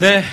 네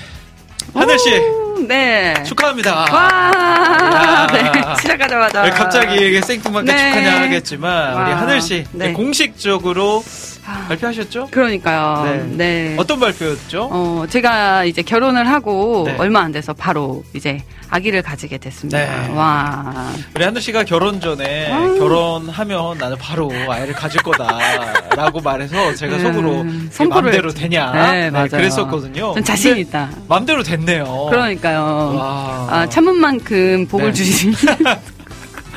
하늘 씨 오, 네. 축하합니다. 와, 야. 네. 시작하자마자. 왜 갑자기 생뚱맞게 네. 축하냐 하겠지만 우리 와. 하늘 씨 네. 공식적으로 아, 발표하셨죠? 그러니까요. 네. 네. 어떤 발표였죠? 어, 제가 이제 결혼을 하고 네. 얼마 안 돼서 바로 이제 아기를 가지게 됐습니다. 네. 와. 우리 한두 씨가 결혼 전에 아유. 결혼하면 나는 바로 아이를 가질 거다라고 말해서 제가 네. 속으로 맘대로 했죠. 되냐 네, 맞아요. 그랬었거든요. 전 자신 있다. 맘대로 됐네요. 그러니까요. 와. 아, 참은 만큼 복을 네. 주시니.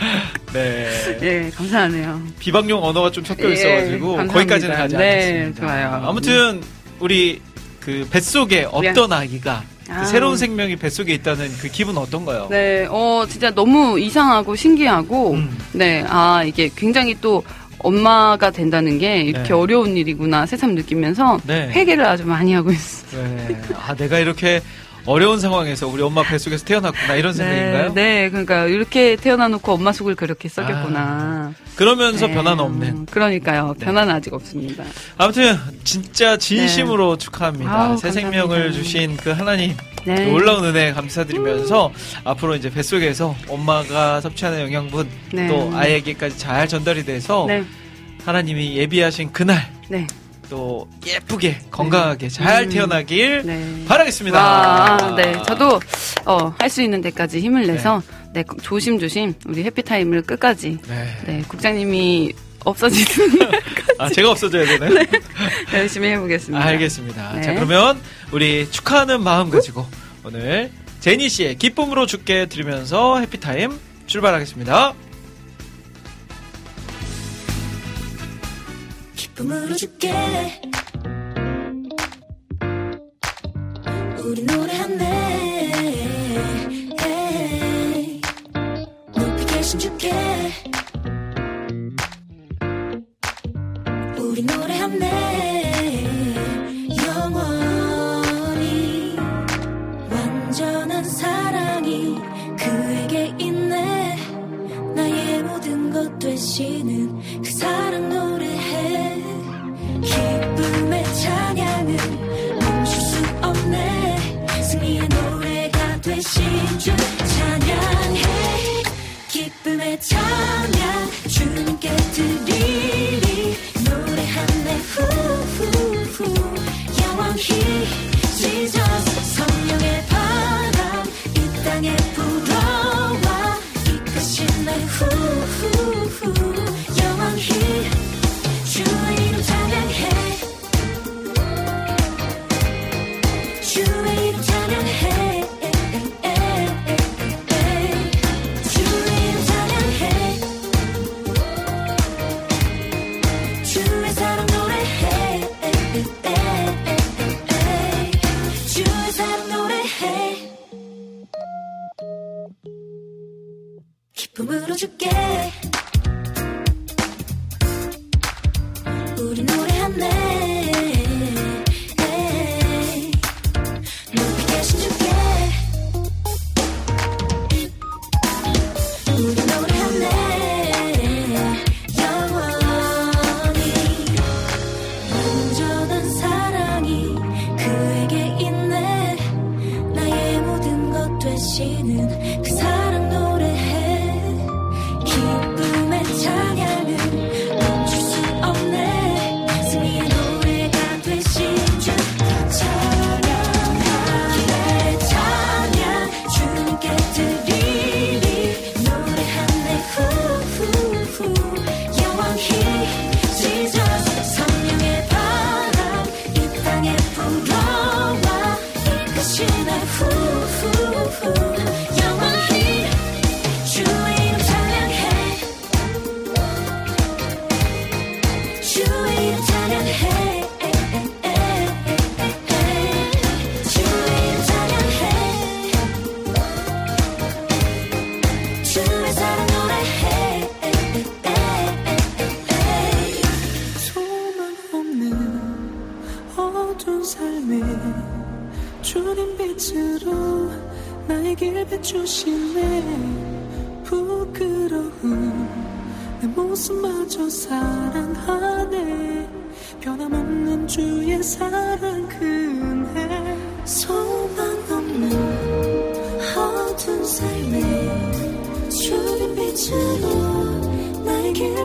네. 예, 감사하네요. 비방용 언어가 좀 섞여 예, 있어가지고 감사합니다. 거기까지는 가지 네, 않겠습니다. 좋아요. 아무튼 우리 그 뱃속에 어떤 아기가 그 아. 새로운 생명이 뱃속에 있다는 그 기분 어떤가요? 네, 어, 진짜 너무 이상하고 신기하고, 음. 네, 아, 이게 굉장히 또 엄마가 된다는 게 이렇게 네. 어려운 일이구나 새삼 느끼면서 네. 회개를 아주 많이 하고 있어요. 네. 아 내가 이렇게 어려운 상황에서 우리 엄마 뱃속에서 태어났구나 이런 생각인가요? 네, 그러니까 이렇게 태어나놓고 엄마 속을 그렇게 썩였구나. 그러면서 네, 변화는 없는. 그러니까요. 네. 변화는 아직 없습니다. 아무튼 진짜 진심으로 축하합니다. 네. 아우, 새 감사합니다. 생명을 주신 그 하나님 네. 놀라운 은혜 감사드리면서 앞으로 이제 뱃속에서 엄마가 섭취하는 영양분 네. 또 아이에게까지 잘 전달이 돼서 네, 하나님이 예비하신 그날 네, 또 예쁘게 건강하게 잘 음. 태어나길 네. 바라겠습니다. 와, 네. 저도, 어, 할 수 있는 데까지 힘을 내서, 네, 조심조심 우리 해피타임을 끝까지, 네. 네, 국장님이 없어지는 아 제가 없어져야 되나요? 열심히 해보겠습니다. 알겠습니다. 네. 자 그러면 우리 축하하는 마음 가지고 오늘 제니 씨의 기쁨으로 죽게 들으면서 해피타임 출발하겠습니다. 기쁨으로 줄게. 우리 에이. 높이 계신 주께 우리 노래하네. 영원히 완전한 사랑이 그에게 있네. 나의 모든 것 되시는 그 사랑 찬양은 멈출 수 없네. 승리의 노래가 되신 주 찬양해. 기쁨의 찬양 주님께 드리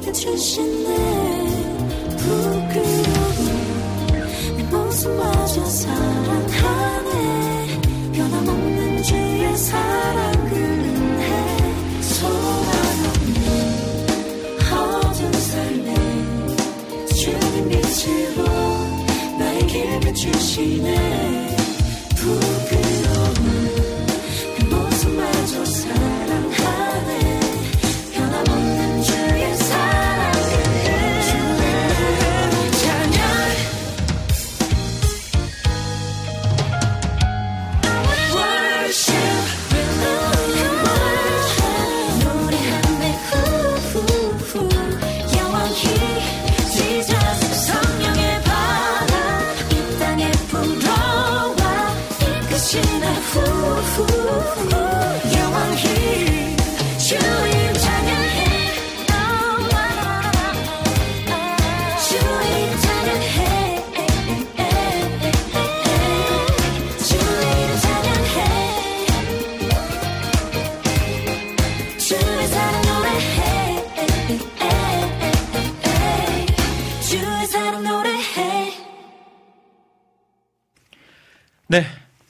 나의 길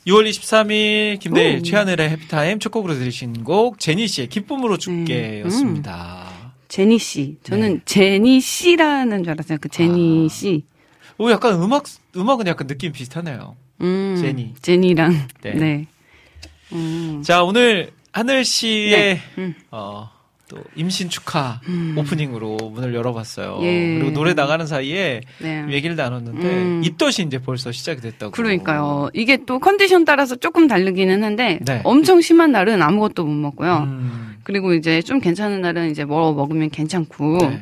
6월 23일 김대일 오. 최하늘의 해피타임 첫 곡으로 들으신 곡 제니 씨의 기쁨으로 음. 줄게였습니다. 제니 씨. 저는 네. 제니 씨라는 줄 알았어요. 그 제니 아. 씨. 오 약간 음악 음악은 약간 느낌 비슷하네요. 음, 제니. 제니랑. 네. 네. 음. 자 오늘 하늘 씨의 네. 음. 어, 또 임신 축하 오프닝으로 문을 열어봤어요. 예. 그리고 노래 나가는 사이에 네. 얘기를 나눴는데 음. 입덧이 이제 벌써 시작이 됐다고. 그러니까요. 이게 또 컨디션 따라서 조금 다르기는 한데 네. 엄청 심한 날은 아무것도 못 먹고요. 음, 그리고 이제 좀 괜찮은 날은 이제 뭐 먹으면 괜찮고 네.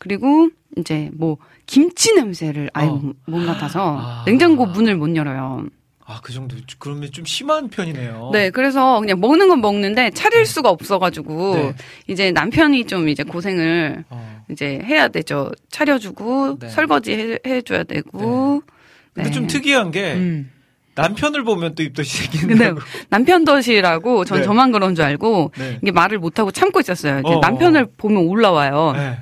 그리고 이제 뭐 김치 냄새를 아예 어. 못- 못 맡아서 아. 냉장고 문을 못 열어요. 아, 그 정도, 그러면 좀 심한 편이네요. 네, 그래서 그냥 먹는 건 먹는데 차릴 수가 없어가지고 네. 이제 남편이 좀 이제 고생을 어. 이제 해야 되죠. 차려주고 네. 설거지 해, 해줘야 되고. 근데 네. 좀 특이한 게 음. 남편을 보면 또 입덧이 근데 생긴다고. 남편 덫이라고 전 네. 저만 그런 줄 알고 네. 이게 말을 못 하고 참고 있었어요. 이제 어, 남편을 보면 올라와요. 네.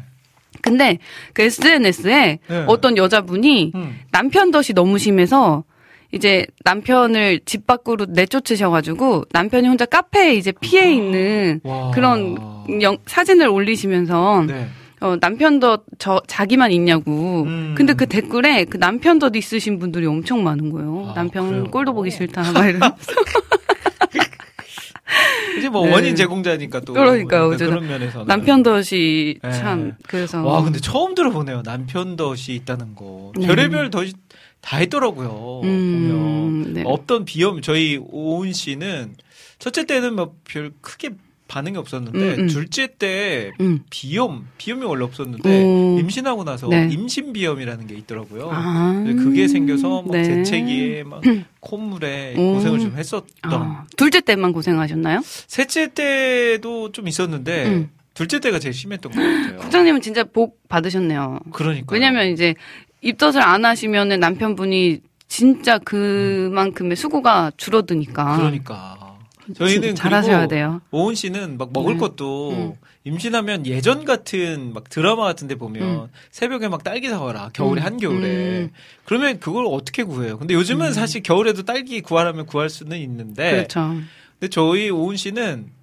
근데 그 SNS에 네. 어떤 여자분이 음. 남편 덫이 너무 심해서 이제 남편을 집 밖으로 내쫓으셔가지고 남편이 혼자 카페에 이제 피해 있는 와. 그런 영- 사진을 올리시면서 네. 어, 남편 덫저 자기만 있냐고. 음. 근데 그 댓글에 그 남편 덫 있으신 분들이 엄청 많은 거예요. 아, 남편 그래요? 꼴도 보기 싫다. 막 이런. 이제 뭐 네. 원인 제공자니까 또 그러니까요. 그러니까 저 그런 면에서는 남편 덫이 네. 참 그래서 와 근데 처음 들어보네요 남편 덫이 있다는 거 네. 별의별 덫이 다 있더라고요 보면 음, 네. 없던 비염 저희 오은 씨는 첫째 때는 뭐별 크게 반응이 없었는데 음, 음. 둘째 때 음. 비염 비염이 원래 없었는데 오. 임신하고 나서 네. 임신 비염이라는 게 있더라고요. 아, 근데 그게 생겨서 막 네. 재채기에 막 콧물에 오. 고생을 좀 했었던. 아, 둘째 때만 고생하셨나요? 셋째 때도 좀 있었는데 음. 둘째 때가 제일 심했던 것 같아요. 국장님은 진짜 복 받으셨네요. 그러니까. 왜냐면 이제 입덧을 안 하시면은 남편분이 진짜 그만큼의 수고가 줄어드니까. 그러니까. 저희는 잘하셔야 돼요. 오은 씨는 막 먹을 음. 것도 음. 임신하면 예전 같은 막 드라마 같은데 보면 음. 새벽에 막 딸기 사와라 겨울에 음. 한 겨울에 음. 그러면 그걸 어떻게 구해요? 근데 요즘은 사실 겨울에도 딸기 구하라면 구할 수는 있는데 그렇죠. 근데 저희 오은 씨는 뭐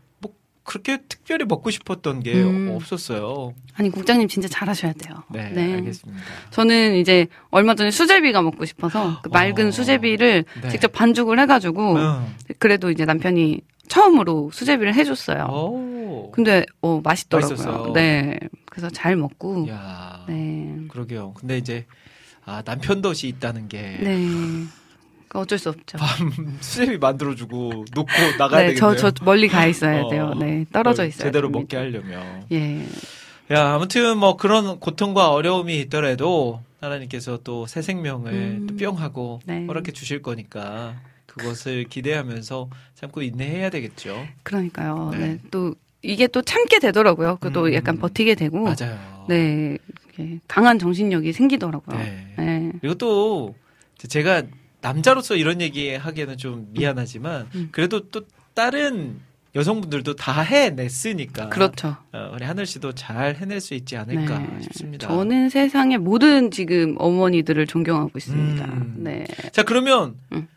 그렇게 특별히 먹고 싶었던 게 음. 없었어요. 아니 국장님 진짜 잘하셔야 돼요. 네, 알겠습니다. 저는 이제 얼마 전에 수제비가 먹고 싶어서 그 맑은 어. 수제비를 네. 직접 반죽을 해가지고 응. 그래도 이제 남편이 처음으로 수제비를 해줬어요. 오. 근데 어 맛있더라고요. 맛있었어요. 네, 그래서 잘 먹고. 야. 네, 그러게요. 근데 이제 아 남편 덫이 있다는 게 네. 그러니까 어쩔 수 없죠. 수제비 만들어주고 놓고 나가야 네, 되겠네요. 저, 저 멀리 가 있어야 어. 돼요. 네, 떨어져 있어요. 제대로 먹게 하려면. 예. 야, 아무튼 뭐 그런 고통과 어려움이 있더라도 하나님께서 또 새 생명을 음. 또 뿅 하고 네. 허락해 주실 거니까 그것을 기대하면서 참고 인내해야 되겠죠. 그러니까요. 네. 네. 또 이게 또 참게 되더라고요. 그또 음. 약간 버티게 되고. 맞아요. 네. 강한 정신력이 생기더라고요. 네. 네. 그리고 또 제가 남자로서 이런 얘기 하기에는 좀 미안하지만 음. 그래도 또 다른 여성분들도 다 해냈으니까 그렇죠. 어, 우리 하늘 씨도 잘 해낼 수 있지 않을까 네. 싶습니다. 저는 세상의 모든 지금 어머니들을 존경하고 있습니다. 음. 네. 자 그러면 음.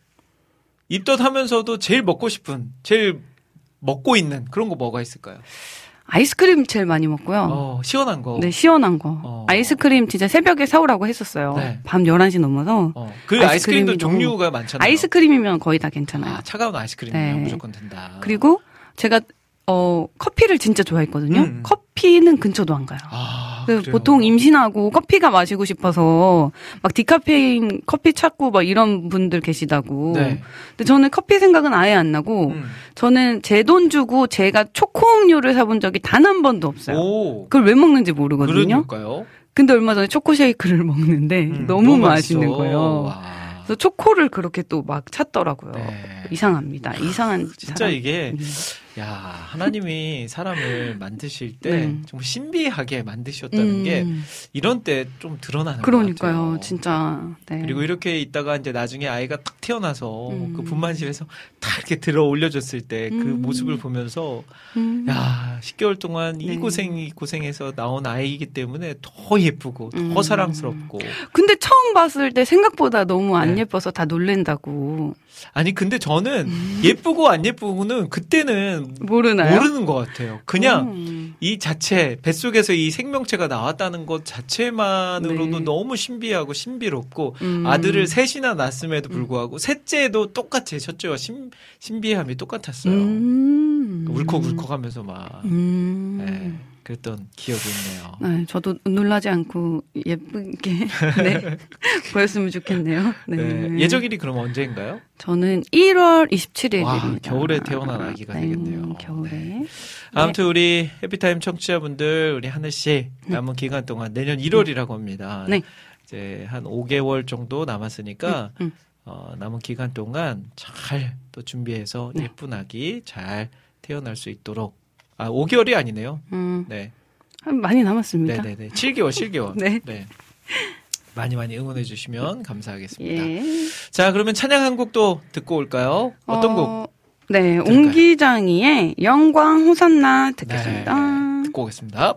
입덧하면서도 제일 먹고 싶은 제일 먹고 있는 그런 거 뭐가 있을까요? 아이스크림 제일 많이 먹고요. 어, 시원한 거. 네, 시원한 거. 어. 아이스크림 진짜 새벽에 사오라고 했었어요. 네. 밤 11시 넘어서. 어, 그 아이스크림도 종류가 많잖아요. 아이스크림이면 거의 다 괜찮아요. 아, 차가운 아이스크림이면 네. 무조건 된다. 그리고 제가 어 커피를 진짜 좋아했거든요. 음. 커피는 근처도 안 가요. 아, 그 그래요? 보통 임신하고 커피가 마시고 싶어서 막 디카페인 커피 찾고 막 이런 분들 계시다고. 네. 근데 저는 커피 생각은 아예 안 나고 음. 저는 제 돈 주고 제가 초코 음료를 사본 적이 단 한 번도 없어요. 오. 그걸 왜 먹는지 모르거든요. 그러니까요. 근데 얼마 전에 초코 쉐이크를 먹는데 음, 너무 맛있어. 맛있는 거예요. 와. 그래서 초코를 그렇게 또 막 찾더라고요. 네. 이상합니다. 이상한 진짜 사람. 이게 음. 야 하나님이 사람을 만드실 때 네. 정말 신비하게 만드셨다는 게 음. 이런 때 좀 드러나는 것 그러니까요, 같아요. 진짜. 네. 그리고 이렇게 있다가 이제 나중에 아이가 딱 태어나서 음. 그 분만실에서 딱 이렇게 들어 올려줬을 때그 음. 모습을 보면서 음. 야 10개월 동안 이 네. 고생이 고생해서 나온 아이이기 때문에 더 예쁘고 더 음. 사랑스럽고 근데 처음 봤을 때 생각보다 너무 안 네. 예뻐서 다 놀랜다고. 아니 근데 저는 예쁘고 안 예쁘고는 그때는 음. 모르나요? 모르는 것 같아요. 그냥 음. 이 자체 뱃속에서 이 생명체가 나왔다는 것 자체만으로도 네. 너무 신비하고 신비롭고 음. 아들을 셋이나 낳았음에도 불구하고 셋째도 똑같이 첫째와 신, 신비함이 똑같았어요. 음. 울컥울컥하면서 막 음. 네, 그랬던 기억이 있네요. 네, 저도 놀라지 않고 예쁘게 네, 보였으면 좋겠네요. 네. 네, 예정일이 그럼 언제인가요? 저는 1월 27일입니다. 와, 겨울에 태어난 아기가 되겠네요. 겨울에. 네. 아무튼 우리 해피타임 청취자분들 우리 하늘 씨 남은 기간 동안 내년 1월이라고 합니다. 네. 이제 한 5개월 정도 남았으니까 음, 음. 어, 남은 기간 동안 잘 또 준비해서 네. 예쁜 아기 잘 태어날 수 있도록 아 5개월이 아니네요. 음, 네, 많이 남았습니다. 네, 네, 네. 7개월, 7개월. 네. 많이 많이 응원해 주시면 감사하겠습니다. 예. 자, 그러면 찬양 한 곡도 듣고 올까요? 어떤 곡? 어, 네, 옹기장이의 영광 호산나 듣겠습니다. 네, 듣고 오겠습니다.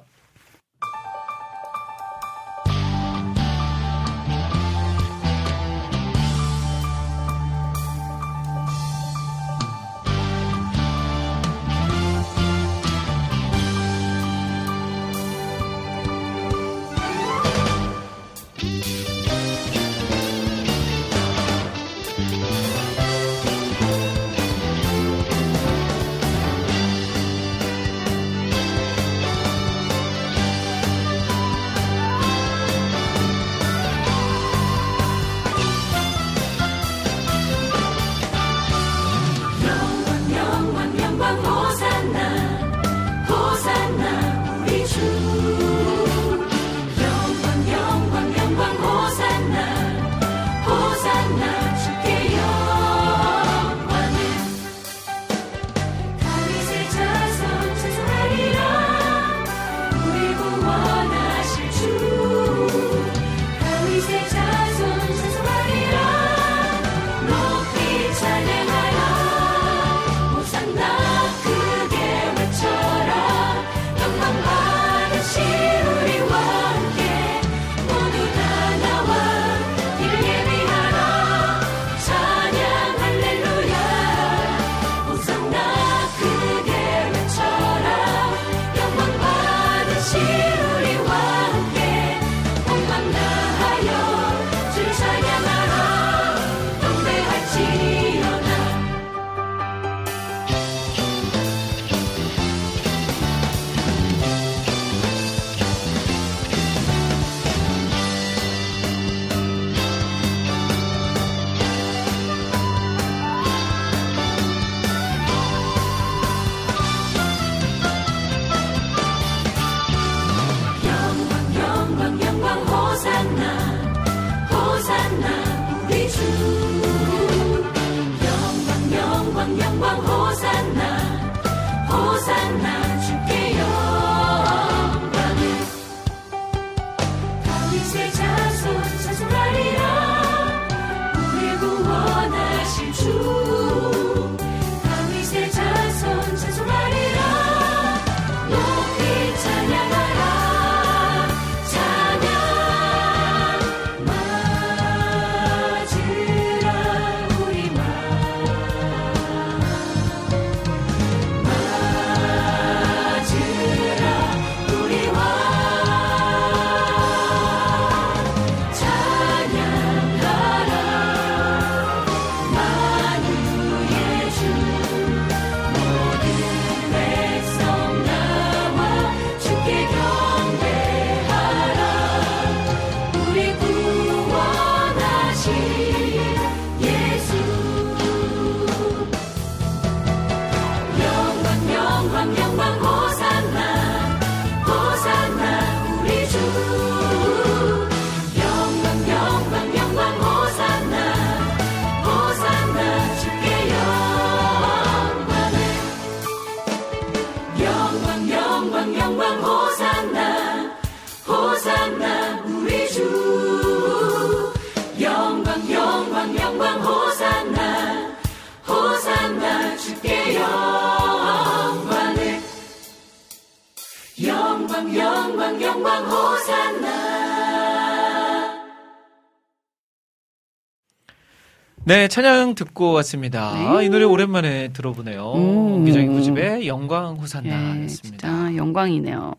네, 찬양 듣고 왔습니다. 네. 이 노래 오랜만에 들어보네요. 음. 기정이 구집의 영광 예, 호산나였습니다. 진짜 영광이네요.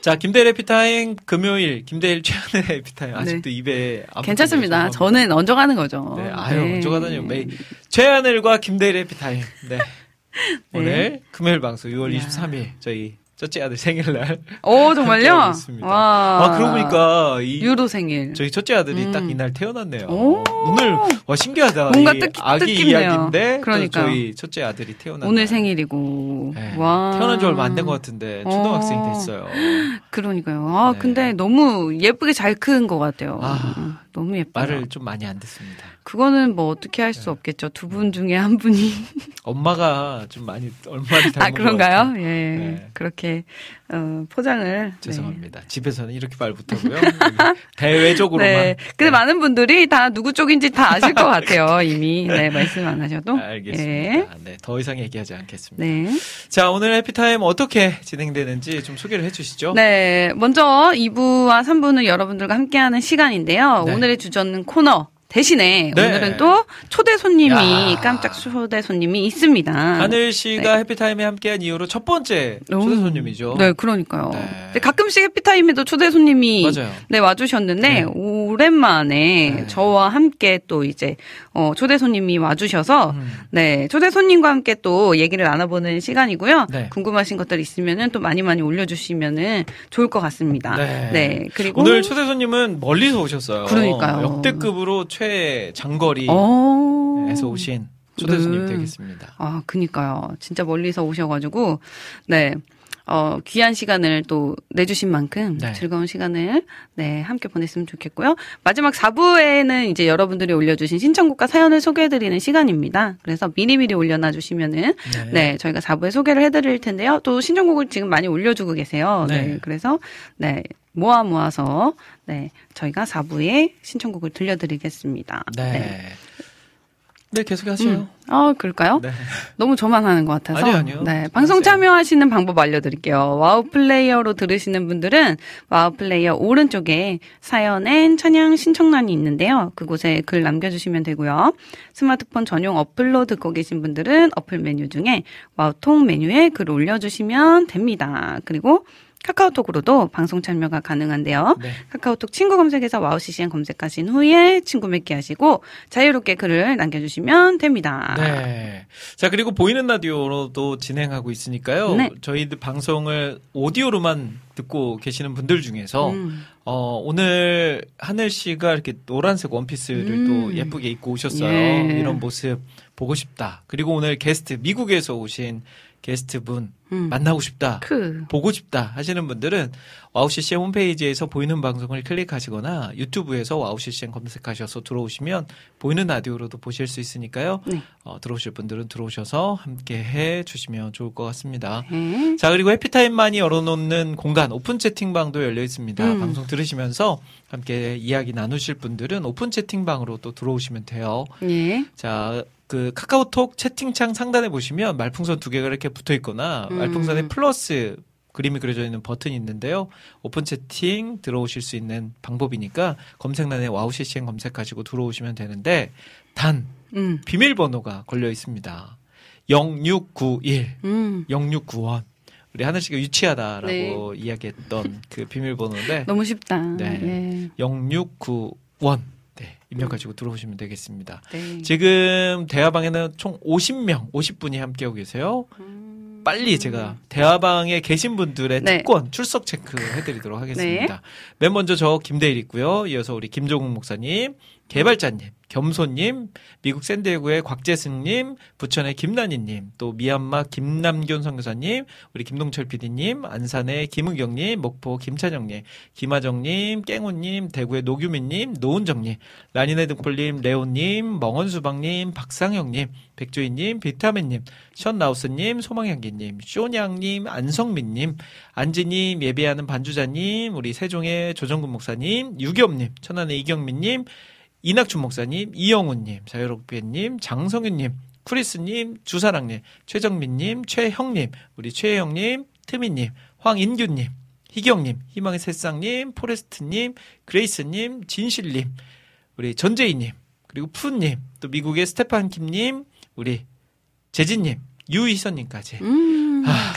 자, 김대일 에피타임 금요일, 김대일 최연의 에피타임 아직도 입에 안 네. 괜찮습니다. 저는 얹어 가는 거죠. 네, 아유, 얹어 가다니요. 매일 최하늘과 김대일 에피타임. 네. 오늘 금요일 방송 6월 야. 23일 저희 첫째 아들 생일날 오, 정말요? 와. 아, 그러고 보니까 이 유로 생일. 저희 첫째 아들이 음. 딱 이날 태어났네요. 오. 오늘 와 신기하다. 뭔가 이 뜻- 아기 뜻깊네요. 이야기인데 또 그러니까요. 저희 첫째 아들이 태어났 오늘 생일이고. 네. 와. 태어난 지 얼마 안 된 것 같은데 초등학생이 어. 됐어요. 그러니까요. 아, 네. 근데 너무 예쁘게 잘 큰 것 같아요. 아. 음, 너무 예뻐요. 말을 좀 많이 안 듣습니다. 그거는 뭐 어떻게 할 수 없겠죠. 두 분 중에 한 분이. 엄마가 좀 많이 얼마나 닮은 아, 그런가요? 예. 네. 그렇게, 어, 포장을. 죄송합니다. 집에서는 이렇게 말 못하고요. 대외적으로만. 네. 근데 많은 분들이 다 누구 쪽인지 다 아실 것 같아요. 이미. 네, 말씀 안 하셔도. 알겠습니다. 예. 네, 더 이상 얘기하지 않겠습니다. 네. 자, 오늘 해피타임 어떻게 진행되는지 좀 소개를 해주시죠. 네. 먼저 2부와 3부는 여러분들과 함께하는 시간인데요. 네. 오늘의 주저는 코너. 대신에 네. 오늘은 또 초대 손님이 야. 깜짝 초대 손님이 있습니다. 하늘 씨가 해피타임에 함께한 이후로 첫 번째 초대 오. 손님이죠. 네, 그러니까요. 네. 가끔씩 해피타임에도 초대 손님이 맞아요. 네, 와주셨는데 네. 오랜만에 네. 저와 함께 또 이제 어, 초대 손님이 와주셔서 음. 네 초대 손님과 함께 또 얘기를 나눠보는 시간이고요. 네. 궁금하신 것들 있으면은 또 많이 많이 올려주시면은 좋을 것 같습니다. 네. 그리고 오늘 초대 손님은 멀리서 오셨어요. 그러니까요. 역대급으로 최 장거리에서 어... 오신 초대 네. 손님 되겠습니다. 아, 그니까요. 진짜 멀리서 오셔가지고, 네. 어, 귀한 시간을 또 내주신 만큼 네. 즐거운 시간을, 네, 함께 보냈으면 좋겠고요. 마지막 4부에는 이제 여러분들이 올려주신 신청곡과 사연을 소개해드리는 시간입니다. 그래서 미리미리 올려놔주시면은, 네. 저희가 4부에 소개를 해드릴 텐데요. 또 신청곡을 지금 많이 올려주고 계세요. 네. 네. 그래서, 네. 모아 모아서, 네. 저희가 4부에 신청곡을 들려드리겠습니다. 네. 네, 계속 하세요. 음. 아, 그럴까요? 네. 너무 저만 하는 것 같아서. 아니요, 아니요. 네. 방송. 참여하시는 방법 알려드릴게요. 와우 플레이어로 들으시는 분들은 와우 플레이어 오른쪽에 사연엔 찬양 신청란이 있는데요. 그곳에 글 남겨주시면 되고요. 스마트폰 전용 어플로 듣고 계신 분들은 어플 메뉴 중에 와우통 메뉴에 글 올려주시면 됩니다. 그리고 카카오톡으로도 방송 참여가 가능한데요. 네. 카카오톡 친구 검색에서 와우 CCM 검색하신 후에 친구 맺기 하시고 자유롭게 글을 남겨주시면 됩니다. 네. 자, 그리고 보이는 라디오로도 진행하고 있으니까요. 네. 저희들 방송을 오디오로만 듣고 계시는 분들 중에서 음. 어, 오늘 하늘 씨가 이렇게 노란색 원피스를 음. 또 예쁘게 입고 오셨어요. 예. 이런 모습 보고 싶다. 그리고 오늘 게스트 미국에서 오신 게스트 분 음. 만나고 싶다. 크. 보고 싶다 하시는 분들은 와우 CCM 홈페이지에서 보이는 방송을 클릭하시거나 유튜브에서 와우 CCM 검색하셔서 들어오시면 보이는 라디오로도 보실 수 있으니까요. 네. 어, 들어오실 분들은 들어오셔서 함께 해 주시면 좋을 것 같습니다. 네. 자, 그리고 해피타임만이 열어놓는 공간, 오픈 채팅방도 열려 있습니다. 음. 방송 들으시면서 함께 이야기 나누실 분들은 오픈 채팅방으로 또 들어오시면 돼요. 예. 자, 그 카카오톡 채팅창 상단에 보시면 말풍선 두 개가 이렇게 붙어 있거나 음. 말풍선에 플러스 그림이 그려져 있는 버튼이 있는데요. 오픈 채팅 들어오실 수 있는 방법이니까 검색란에 와우 CCM 검색하시고 들어오시면 되는데 단 음. 비밀번호가 걸려 있습니다. 0691 음. 0691 우리 하늘 씨가 유치하다라고 이야기했던 그 비밀번호인데 너무 쉽다. 네. 예. 0691 네, 입력하시고 들어오시면 되겠습니다. 네. 지금 대화방에는 총 50명, 50분이 함께하고 계세요. 빨리 제가 대화방에 계신 분들의 음. 네. 특권 출석 체크 해드리도록 하겠습니다. 맨 먼저 저 김대일 있고요. 이어서 우리 김종국 목사님, 개발자님, 겸손님, 미국 샌디에고의 곽재승님, 부천의 김난희님, 또 미얀마 김남균 선교사님, 우리 김동철 PD님, 안산의 김은경님, 목포 김찬영님, 김하정님, 깽우님, 대구의 노규민님, 노은정님, 라니네 등불님, 레오님, 멍언수박님, 박상영님, 백조희님, 비타민님, 션라우스님, 소망향기님, 쇼냥님, 안성민님, 안지님, 예배하는 반주자님, 우리 세종의 조정근 목사님, 유겸님, 천안의 이경민님, 이낙춘 목사님, 이영훈님, 자유롭게님, 장성윤님, 크리스님, 주사랑님, 최정민님, 최형님, 우리 최혜영님, 트미님, 황인규님, 희경님, 희망의 새싹님, 포레스트님, 그레이스님, 진실님, 우리 전재희님, 그리고 푸님, 또 미국의 스테판 킴님, 우리 재진님, 유희선님까지 음. 아,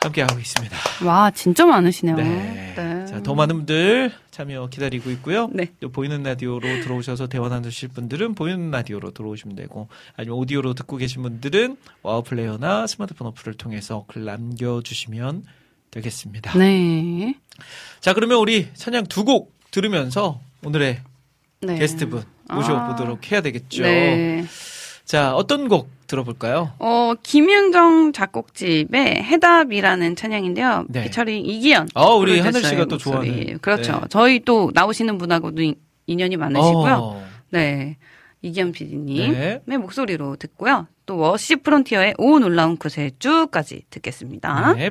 함께하고 있습니다. 와, 진짜 많으시네요. 네. 네. 자, 더 많은 분들 참여 기다리고 있고요. 네. 또 보이는 라디오로 들어오셔서 대화 나누실 분들은 보이는 라디오로 들어오시면 되고 아니면 오디오로 듣고 계신 분들은 와우 플레이어나 스마트폰 어플을 통해서 글 남겨 주시면 되겠습니다. 네. 자, 그러면 우리 찬양 두 곡 들으면서 오늘의 네. 게스트분 모셔보도록 해야 되겠죠. 네. 자, 어떤 곡 들어볼까요? 어, 김윤정 작곡집의 해답이라는 찬양인데요. 네. 피처링 이기현. 아, 우리 하늘 씨가 또 목소리. 좋아하는. 그렇죠. 네. 저희 또 나오시는 분하고도 인- 인연이 많으시고요. 어, 네. 이기현 PD님의 네. 목소리로 듣고요. 또 워십 프론티어의 오 놀라운 구세주까지 듣겠습니다. 네.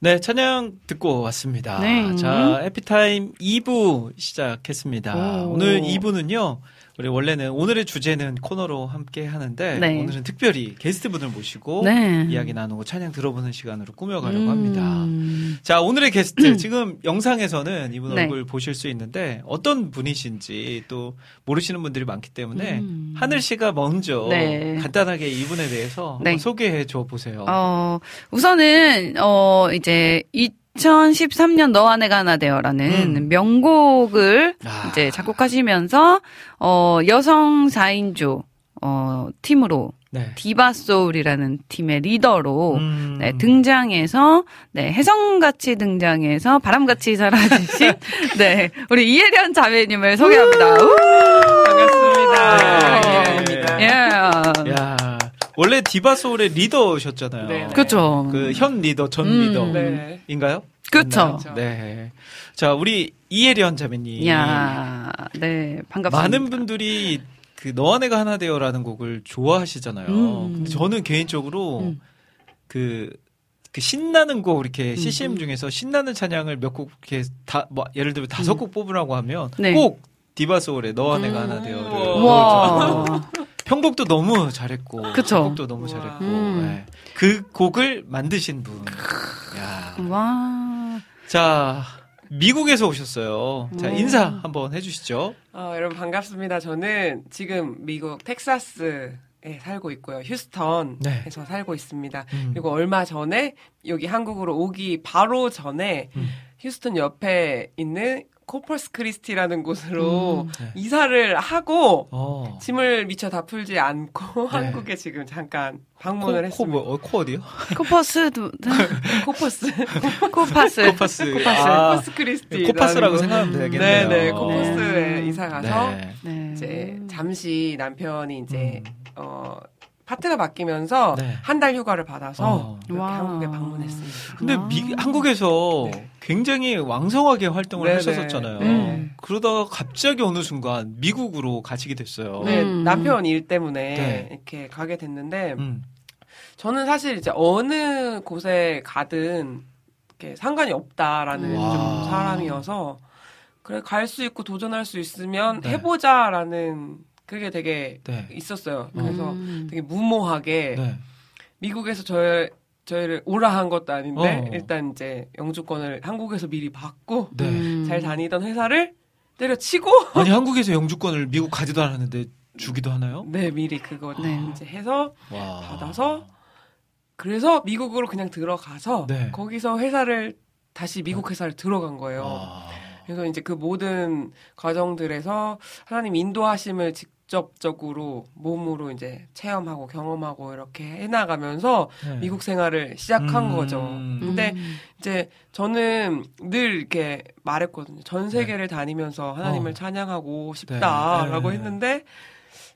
네, 찬양 듣고 왔습니다. 네. 자, 에피타임 2부 시작했습니다. 오. 오늘 2부는요, 우리 원래는 오늘의 주제는 코너로 함께 하는데, 네. 오늘은 특별히 게스트분을 모시고 네. 이야기 나누고 찬양 들어보는 시간으로 꾸며가려고 음. 합니다. 자, 오늘의 게스트, 지금 영상에서는 이분 네. 얼굴 보실 수 있는데, 어떤 분이신지 또 모르시는 분들이 많기 때문에, 음. 하늘 씨가 먼저 네. 간단하게 이분에 대해서 네. 소개해 줘 보세요. 어, 우선은, 어, 이제, 2013년 너와 내가 하나 되어라는 음. 명곡을 아. 이제 작곡하시면서, 어, 여성 4인조, 어, 팀으로 네. 디바 소울이라는 팀의 리더로 음. 네, 등장해서 네, 혜성같이 등장해서 바람같이 사라지신 네, 우리 이혜련 자매님을 소개합니다. 우! 반갑습니다. 디바 소울의 리더셨잖아요. 네, 네. 그렇죠. 그 현 리더, 전 음. 리더. 네. 인가요? 그쵸. 맞나요? 그쵸. 네. 자, 우리 이혜련 자매님. 야, 네, 반갑습니다. 많은 분들이 그 너와 내가 하나 되어라는 곡을 좋아하시잖아요. 음. 근데 저는 개인적으로 음. 그, 그 신나는 곡 이렇게 CCM 중에서 신나는 찬양을 몇 곡 이렇게 다 뭐 예를 들면 다섯 곡 뽑으라고 하면 네. 꼭 디바 소울의 너와 내가 하나 되어를. 와. 편곡도 너무 잘했고 그쵸. 곡도 너무 잘했고 음. 네. 그 곡을 만드신 분. 야. 와. 자 미국에서 오셨어요. 자 음. 인사 한번 해주시죠. 어, 여러분 반갑습니다. 저는 지금 미국 텍사스에 살고 있고요. 휴스턴에서 네. 살고 있습니다. 음. 그리고 얼마 전에 여기 한국으로 오기 바로 전에 음. 휴스턴 옆에 있는 코퍼스 크리스티라는 곳으로 음. 네. 이사를 하고 어. 짐을 미처 다 풀지 않고 네. 한국에 지금 잠깐 코, 방문을 코, 했습니다. 뭐, 어, 코 어디요? 코퍼스도, 코퍼스 코파스. 코파스. 코파스. 아, 코퍼스 크리스티 코파스라고 생각하면 되겠네요. 네네 어. 코퍼스에 네. 이사 가서 네. 네. 이제 잠시 남편이 이제 음. 어 파트가 바뀌면서 네. 한달 휴가를 받아서 어. 이렇게 와. 한국에 방문했습니다. 근데 아. 미, 한국에서 네. 굉장히 왕성하게 활동을 네네. 하셨었잖아요. 음. 그러다가 갑자기 어느 순간 미국으로 가시게 됐어요. 네, 음. 남편 일 때문에 네. 이렇게 가게 됐는데 음. 저는 사실 이제 어느 곳에 가든 이렇게 상관이 없다라는 와. 좀 사람이어서 그래 갈 수 있고 도전할 수 있으면 네. 해보자라는 그게 되게 네. 있었어요. 그래서 음. 되게 무모하게 네. 미국에서 저 저희를 오라 한 것도 아닌데 어. 일단 이제 영주권을 한국에서 미리 받고 네. 음. 잘 다니던 회사를 때려치고 아니 한국에서 영주권을 미국 가지도 않았는데 주기도 하나요? 네 미리 그거 네. 이제 해서 와. 받아서 그래서 미국으로 그냥 들어가서 네. 거기서 회사를 다시 미국 회사를 들어간 거예요. 와. 그래서 이제 그 모든 과정들에서 하나님 인도하심을 직 접적으로 몸으로 이제 체험하고 경험하고 이렇게 해나가면서 네. 미국 생활을 시작한 음. 거죠. 근데 음. 이제 저는 늘 이렇게 말했거든요. 전 세계를 다니면서 하나님을 어. 찬양하고 싶다라고 네. 했는데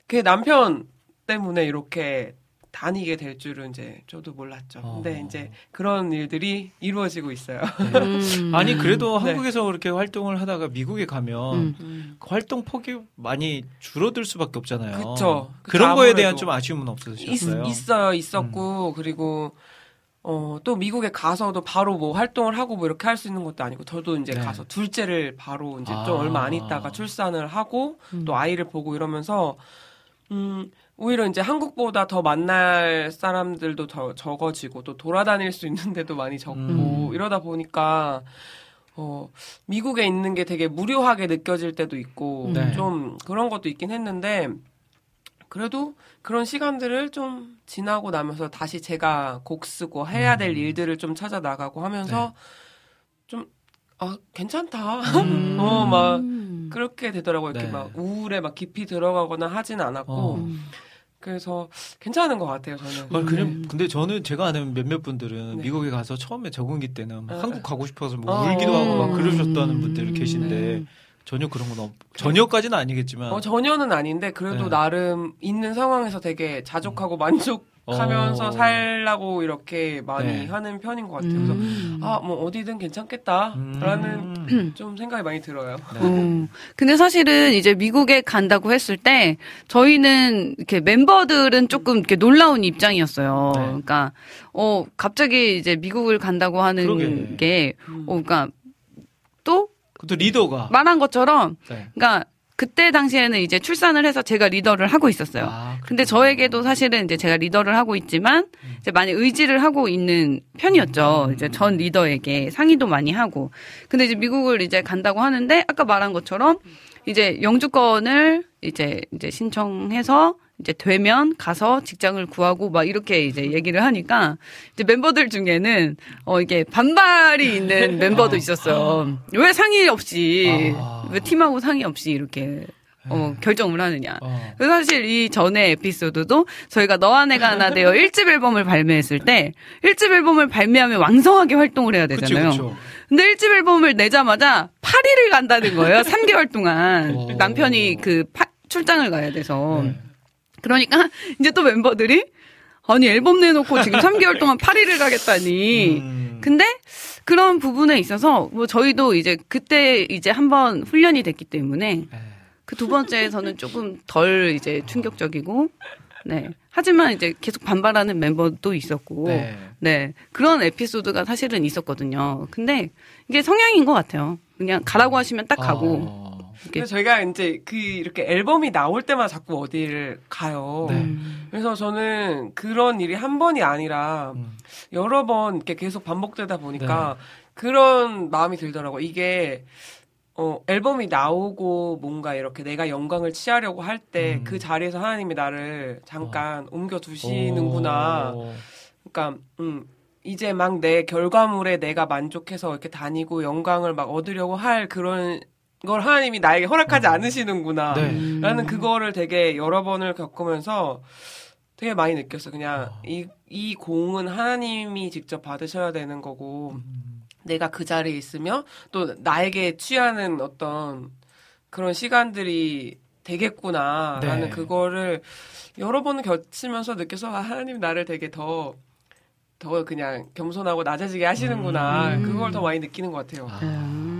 그 남편 때문에 이렇게 다니게 될 줄은 이제 저도 몰랐죠. 어. 근데 이제 그런 일들이 이루어지고 있어요. 음. 아니 그래도 네. 한국에서 그렇게 활동을 하다가 미국에 가면 음. 그 활동 폭이 많이 줄어들 수밖에 없잖아요. 그쵸. 그쵸, 그런 거에 대한. 좀 아쉬움은 있, 없으셨어요? 있 어요, 있었고 그리고 어, 또 미국에 가서도 바로 뭐 활동을 하고 뭐 이렇게 할 수 있는 것도 아니고 저도 이제 네. 가서 둘째를 바로 이제 아. 좀 얼마 안 있다가 출산을 하고 음. 또 아이를 보고 이러면서 음 오히려 이제 한국보다 더 만날 사람들도 더 적어지고 또 돌아다닐 수 있는 데도 많이 적고 음. 이러다 보니까 어 미국에 있는 게 되게 무료하게 느껴질 때도 있고 네. 좀 그런 것도 있긴 했는데 그래도 그런 시간들을 좀 지나고 나면서 다시 제가 곡 쓰고 해야 될 음. 일들을 좀 찾아 나가고 하면서 좀 아 괜찮다 음. 어, 막 음. 그렇게 되더라고요. 이렇게 네. 막 우울에 막 깊이 들어가거나 하진 않았고 어. 음. 그래서 괜찮은 것 같아요. 저는. 아, 그냥, 음. 근데 저는 제가 아는 몇몇 분들은 네. 미국에 가서 처음에 적응기 때는 막 아, 한국 아. 가고 싶어서 뭐 어. 울기도 하고 막 음. 그러셨다는 분들 계신데 음. 전혀 그런 건 없, 전혀까지는 아니겠지만 어, 전혀는 아닌데 그래도 네. 나름 있는 상황에서 되게 자족하고 만족 하면서 어. 살라고 이렇게 많이 네. 하는 편인 것 같아요. 그래서 음. 아뭐 어디든 괜찮겠다라는 음. 좀 생각이 많이 들어요. 어. 근데 사실은 이제 미국에 간다고 했을 때 저희는 이렇게 멤버들은 조금 이렇게 놀라운 입장이었어요. 네. 그러니까 어 갑자기 이제 미국을 간다고 하는 그러게. 게 음. 어, 그러니까 또 그것도 리더가 말한 것처럼 네. 그러니까 그때 당시에는 이제 출산을 해서 제가 리더를 하고 있었어요. 아, 근데. 저에게도 사실은 이제 제가 리더를 하고 있지만 음. 이제 많이 의지를 하고 있는 편이었죠. 음. 이제 전 리더에게 상의도 많이 하고. 근데 이제 미국을 이제 간다고 하는데 아까 말한 것처럼 이제 영주권을 이제 이제 신청해서 이제 되면 가서 직장을 구하고 막 이렇게 이제 얘기를 하니까 이제 멤버들 중에는 어 이게 반발이 있는 멤버도 아. 있었어요. 왜 상의 없이 아. 왜 팀하고 상의 없이 이렇게 어, 결정을 하느냐. 어. 그래서 사실 이 전에 에피소드도 저희가 너와 내가 하나 되어 1집 앨범을 발매했을 때 1집 앨범을 발매하면 왕성하게 활동을 해야 되잖아요. 그쵸. 근데 1집 앨범을 내자마자 파리를 간다는 거예요. 3개월 동안 오. 남편이 그 파- 출장을 가야 돼서 네. 그러니까 이제 또 멤버들이 아니 앨범 내놓고 지금 3개월 동안 파리를 가겠다니. 음. 근데 그런 부분에 있어서 뭐 저희도 이제 그때 이제 한번 훈련이 됐기 때문에 네. 그두 번째에서는 조금 덜 이제 충격적이고 네. 하지만 이제 계속 반발하는 멤버도 있었고 네. 네. 그런 에피소드가 사실은 있었거든요. 근데 이게 성향인 것 같아요. 그냥 가라고 하시면 딱 가고 어. 근데 저희가 이제 그 이렇게 앨범이 나올 때마다 자꾸 어디를 가요. 네. 음. 그래서 저는 그런 일이 한 번이 아니라 음. 여러 번 이렇게 계속 반복되다 보니까 네. 그런 마음이 들더라고. 이게 어 앨범이 나오고 뭔가 이렇게 내가 영광을 취하려고 할때 음. 그 자리에서 하나님이 나를 잠깐 옮겨 두시는구나. 오. 그러니까 음 이제 막 내 결과물에 내가 만족해서 이렇게 다니고 영광을 막 얻으려고 할 그런 걸 하나님이 나에게 허락하지 않으시는구나. 네. 음. 라는 그거를 되게 여러 번을 겪으면서 되게 많이 느꼈어. 그냥 어. 이, 이 공은 하나님이 직접 받으셔야 되는 거고, 음. 내가 그 자리에 있으며 또 나에게 취하는 어떤 그런 시간들이 되겠구나. 네. 라는 그거를 여러 번을 겪으면서 느껴서 아, 하나님 나를 되게 더, 더 그냥 겸손하고 낮아지게 하시는구나. 음. 그걸 더 많이 느끼는 것 같아요. 아.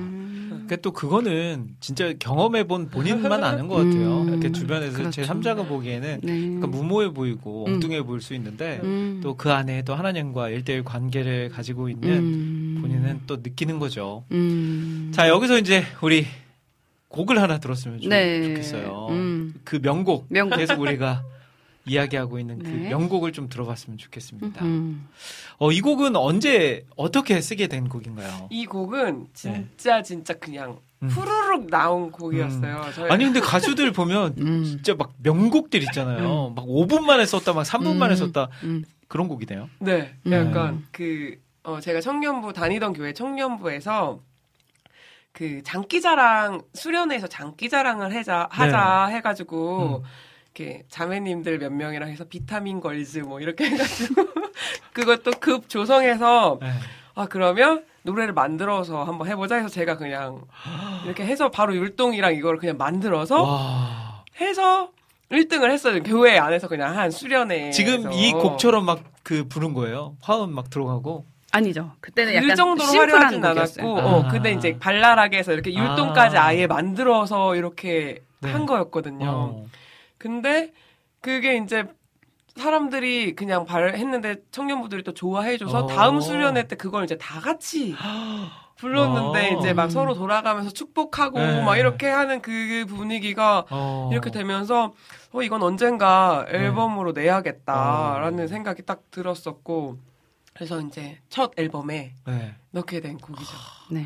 음. 그러니까 또 그거는 진짜 경험해 본 본인만 아는 것 같아요. 음. 이렇게 주변에서 그렇죠. 제 3자가 보기에는 네. 그러니까 무모해 보이고 음. 엉뚱해 보일 수 있는데 음. 또그 안에 또 하나님과 일대일 관계를 가지고 있는 음. 본인은 또 느끼는 거죠. 음. 자, 여기서 이제 우리 곡을 하나 들었으면 좋, 네. 좋겠어요. 음. 그 명곡, 명곡. 계속 우리가 이야기하고 있는 그 네. 명곡을 좀 들어봤으면 좋겠습니다. 음. 어, 이 곡은 언제 어떻게 쓰게 된 곡인가요? 이 곡은 진짜 진짜 그냥 음. 후루룩 나온 곡이었어요. 저희 아니 근데 가수들 보면 음. 진짜 막 명곡들 있잖아요. 막 5분 만에 썼다, 막 3분 만에 음. 썼다. 음. 그런 곡이네요. 네, 음. 약간 그 어, 제가 청년부 다니던 교회 청년부에서 그 장기자랑 수련회에서 장기자랑을 해자 하자 해가지고 음. 이렇게 자매님들 몇 명이랑 해서 비타민 걸즈 뭐 이렇게 해가지고 그것도 급 조성해서 네. 아 그러면 노래를 만들어서 한번 해보자 해서 제가 그냥 이렇게 해서 바로 율동이랑 이걸 그냥 만들어서 와. 해서 1등을 했어요 교회 안에서 그냥 한 수련회 지금 이 곡처럼 막 그 부른 거예요. 화음 막 들어가고. 아니죠. 그때는 그 약간 정도로 심플한 화려하진. 않았고, 아. 어, 근데 이제 발랄하게 해서 이렇게 율동까지 아. 아. 예 만들어서 이렇게 네. 한 거였거든요. 어. 근데 그게 이제 사람들이 그냥 발 했는데 청년부들이 또 좋아해줘서 어. 다음 수련회 때 그걸 이제 다 같이 불렀는데 어. 이제 막 서로 돌아가면서 축복하고 네. 막 이렇게 하는 그 분위기가 어. 이렇게 되면서 어 이건 언젠가 네. 앨범으로 내야겠다라는 어. 생각이 딱 들었었고 그래서 이제 첫 앨범에 네. 넣게 된 곡이죠. 네.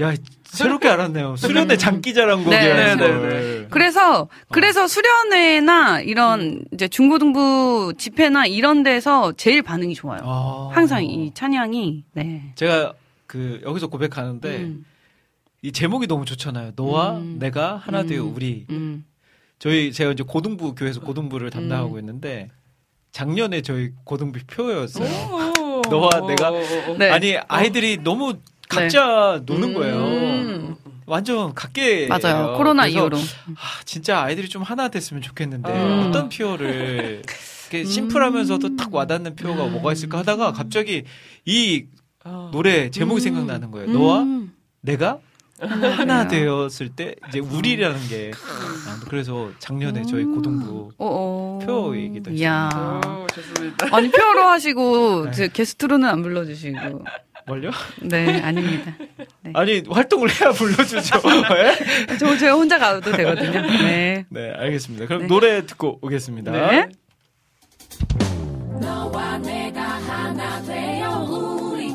야, 새롭게 알았네요. 수련회 장기자랑 네, 곡이라는 네, 걸. 그래서 그래서 수련회나 이런 이제 중고등부 집회나 이런 데서 제일 반응이 좋아요. 아. 항상 이 찬양이 네. 제가 그 여기서 고백하는데 음, 이 제목이 너무 좋잖아요. 너와 음. 내가 하나 되어 음. 우리. 음. 저희 제가 이제 고등부 교회에서 고등부를 담당하고 음. 있는데 작년에 저희 고등부 표였어요. 오. 너와 내가 네. 아니 아이들이 너무 각자 노는 거예요. 음. 완전 각계 맞아요. 코로나 이후로. 아, 진짜 아이들이 좀 하나 됐으면 좋겠는데 음. 어떤 표를 이렇게 심플하면서도 딱 와닿는 표가 뭐가 있을까 하다가 갑자기 이 아. 노래 제목이 음. 생각나는 거예요. 너와 음. 내가 하나. 되었을 때 이제 우리라는 게 아, 그래서 작년에 저희 고등부 어, 어. 표이기도 이야. 오, 좋습니다. 아니 표로 하시고 네. 저 게스트로는 안 불러주시고. 뭘요? 네 아닙니다. 네. 아니 활동을 해야 불러주죠. 네? 저 제가 혼자 가도 되거든요. 네. 네, 알겠습니다. 그럼 네. 노래 듣고 오겠습니다. 네. 너와 내가 하나 되어 우리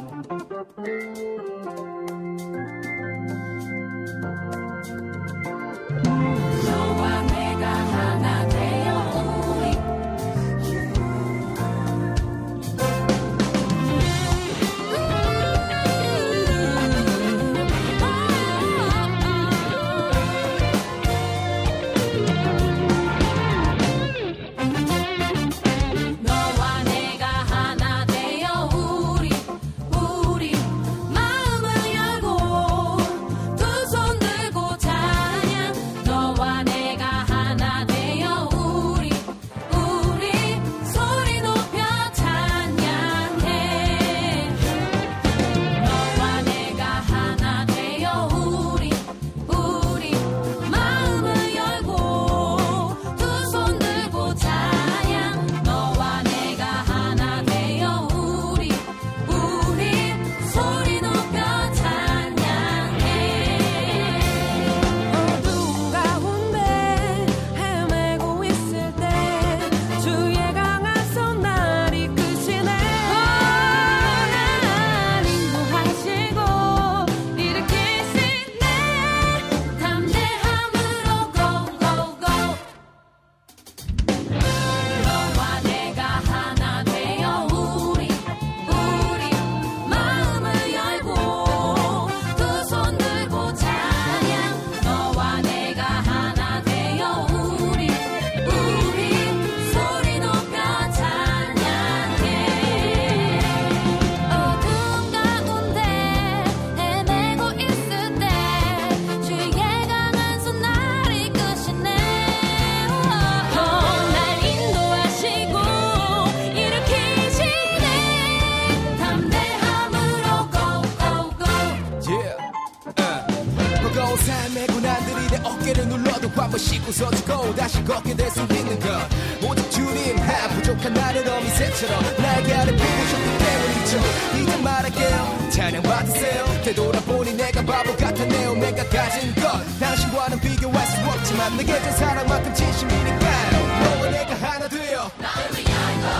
어미새처럼 날개 아래 피우셨기 때문이죠. 이제 말할게요. 찬양 받으세요. 되돌아보니 내가 바보 같았네요 내가 가진 것. 당신과는 비교할 수 없지만 내게 준 사랑만큼 진심이니까요. 너와 내가 하나 되어.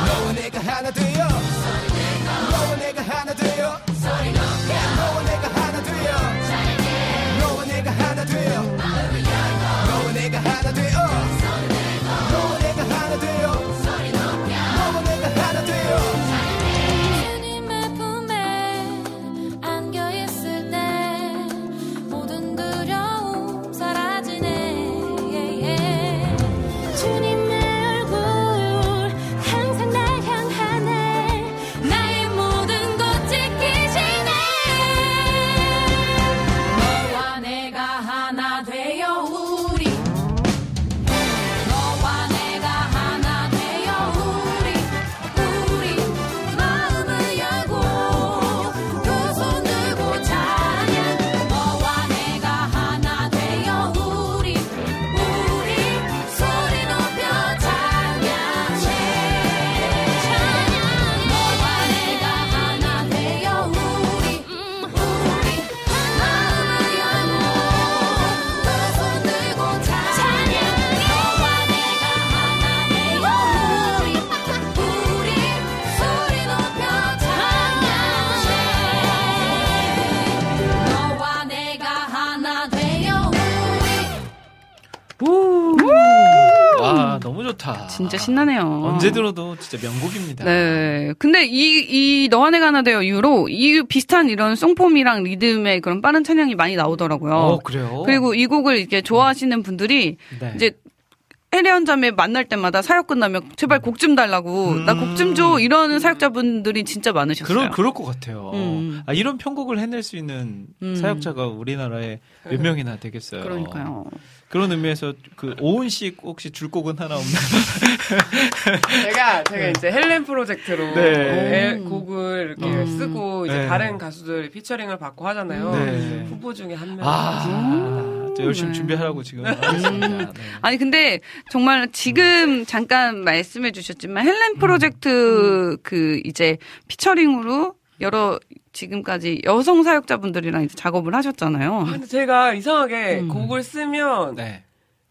너와 내가 하나 되어 진짜 신나네요. 언제 들어도 진짜 명곡입니다. 네. 근데 이, 이, 너와 내가 하나 되어 이후로 이 비슷한 이런 송폼이랑 리듬의 그런 빠른 찬양이 많이 나오더라고요. 어 그래요. 그리고 이 곡을 이렇게 좋아하시는 분들이 네. 이제 해리언 자매 만날 때마다 사역 끝나면 제발 곡 좀 달라고 음. 나곡 좀 줘 이런 사역자분들이 진짜 많으셨어요. 그럴 그럴 것 같아요. 음. 아, 이런 편곡을 해낼 수 있는 음. 사역자가 우리나라에 몇 명이나 되겠어요. 그러니까요. 그런 의미에서 그 오은 씨 혹시 줄 곡은 하나 없나요? 제가 제가 이제 헬렌 프로젝트로 네. 앨- 곡을 이렇게 음. 쓰고 이제 네. 다른 가수들 피처링을 받고 하잖아요. 네. 후보 중에 한 명. 아, 또 열심히 네. 준비하라고 지금 하겠습니다. 네. 아니 근데 정말 지금 잠깐 말씀해 주셨지만 헬렌 프로젝트 그 이제 피처링으로 여러 지금까지 여성 사역자분들이랑 이제 작업을 하셨잖아요. 아, 근데 제가 이상하게 음. 곡을 쓰면 네.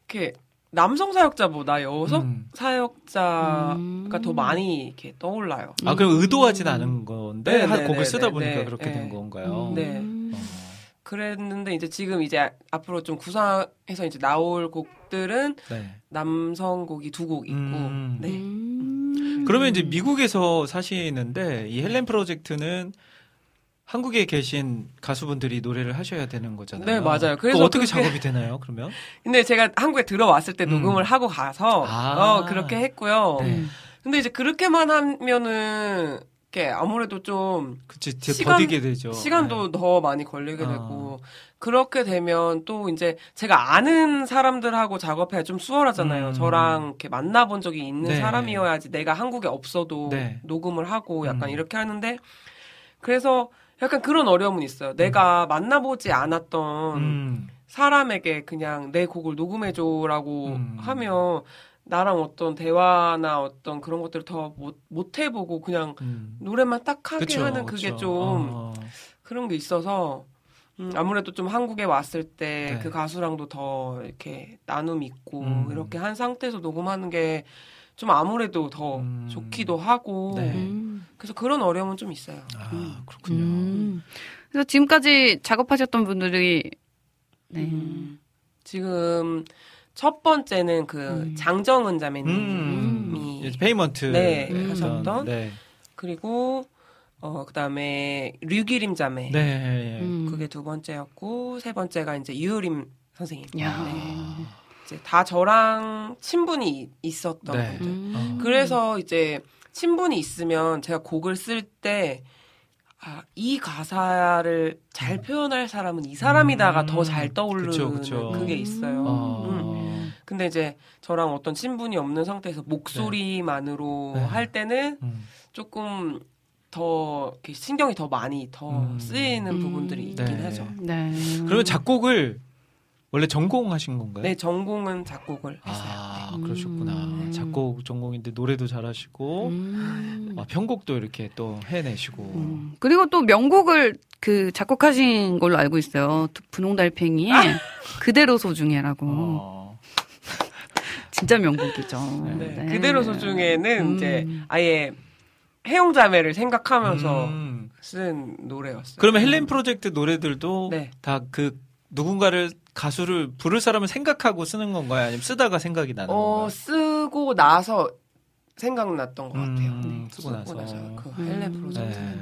이렇게 남성 사역자보다 여성 음. 사역자가 음. 더 많이 이렇게 떠올라요. 아 그럼 의도하진 않은 건데 네, 한 네, 곡을 네, 쓰다 네, 보니까 네, 그렇게 네. 된 건가요? 네. 음. 어. 그랬는데 이제 지금 이제 앞으로 좀 구상해서 이제 나올 곡들은 네. 남성 곡이 두 곡 있고, 음. 네. 음. 그러면 이제 미국에서 사시는데 이 헬렌 프로젝트는 한국에 계신 가수분들이 노래를 하셔야 되는 거잖아요. 네, 맞아요. 그래서 어떻게 그게- 작업이 되나요? 그러면? 근데 제가 한국에 들어왔을 때 음. 녹음을 하고 가서 아. 어, 그렇게 했고요. 네. 근데 이제 그렇게만 하면은 게 아무래도 좀 그치, 제 시간- 버디게 되죠. 시간도 더 많이 걸리게 어. 되고 그렇게 되면 또 이제 제가 아는 사람들하고 작업해야 좀 수월하잖아요. 음. 저랑 이렇게 만나본 적이 있는 네. 사람이어야지 내가 한국에 없어도 네. 녹음을 하고 약간 음. 이렇게 하는데 그래서 약간 그런 어려움은 있어요. 내가 만나보지 않았던 음. 사람에게 그냥 내 곡을 녹음해줘라고 음. 하면 나랑 어떤 대화나 어떤 그런 것들을 더 못, 못 해보고 그냥 음. 노래만 딱 하게 그쵸, 하는 그게 그쵸. 좀 어. 그런 게 있어서 음, 아무래도 좀 한국에 왔을 때 네. 그 가수랑도 더 이렇게 나눔 있고 음. 이렇게 한 상태에서 녹음하는 게 좀 아무래도 더 음. 좋기도 하고 네. 음. 그래서 그런 어려움은 좀 있어요. 아, 그렇군요. 음. 그래서 지금까지 작업하셨던 분들이 네. 음. 지금 첫 번째는 그 음. 장정은 자매님이 음. 이제 Payment 네, 했던, 하셨던 네. 그리고 어 그다음에 류기림 자매 네. 음. 그게 두 번째였고 세 번째가 이제 유림 선생님. 야. 네. 이제 다 저랑 친분이 있었던 네. 분들. 음. 어. 그래서 이제 친분이 있으면 제가 곡을 쓸때 아, 이 가사를 잘 표현할 사람은 이 사람이다가 음. 더잘 떠오르는 그쵸, 그쵸. 그게 있어요. 어. 음. 근데 이제 저랑 어떤 친분이 없는 상태에서 목소리만으로 네. 할 때는 음. 조금 더 신경이 더 많이 더 음. 쓰이는 음. 부분들이 있긴 네. 하죠. 네. 그러면 작곡을 원래 전공하신 건가요? 네, 전공은 작곡을 했어요. 아, 네. 그러셨구나. 음. 작곡 전공인데 노래도 잘하시고, 음. 아, 편곡도 이렇게 또 해내시고. 음. 그리고 또 명곡을 그 작곡하신 걸로 알고 있어요. 분홍달팽이의 그대로 소중해라고. 어, 진짜 명곡이죠. 네, 그대로 소중에는 음. 이제 아예 해용자매를 생각하면서 음. 쓴 노래였어요. 그러면 헬렌 프로젝트 노래들도 네. 다그 누군가를 가수를 부를 사람을 생각하고 쓰는 건가요? 아니면 쓰다가 생각이 나는 어, 건가요? 쓰고 나서 생각났던 것 같아요. 음, 네, 쓰고 나서. 그 음. 헬렌 프로젝트. 네.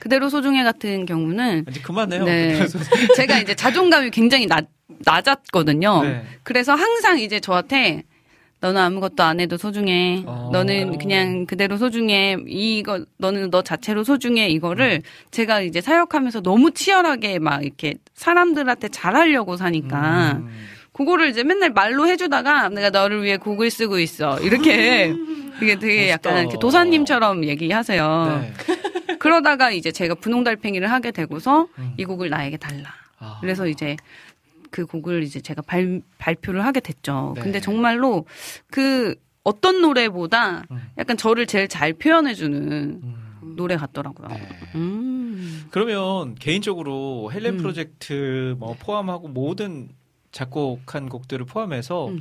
그대로 소중해 같은 경우는 이제 그만해요. 네. 제가 이제 자존감이 굉장히 낮, 낮았거든요. 네. 그래서 항상 이제 저한테 너는 아무것도 안 해도 소중해. 어. 너는 그냥 그대로 소중해. 이거 너는 너 자체로 소중해. 이거를 음. 제가 이제 사역하면서 너무 치열하게 막 이렇게 사람들한테 잘하려고 사니까 음. 그거를 이제 맨날 말로 해주다가 내가 너를 위해 곡을 쓰고 있어. 이렇게 이게 되게 멋있다. 약간 이렇게 도사님처럼 얘기하세요. 네. 그러다가 이제 제가 분홍달팽이를 하게 되고서 음. 이 곡을 나에게 달라. 아. 그래서 이제 그 곡을 이제 제가 발, 발표를 하게 됐죠. 네. 근데 정말로 그 어떤 노래보다 음. 약간 저를 제일 잘 표현해주는 음. 노래 같더라고요. 네. 음. 그러면 개인적으로 헬렌 음. 프로젝트 뭐 포함하고 모든 작곡한 곡들을 포함해서 음.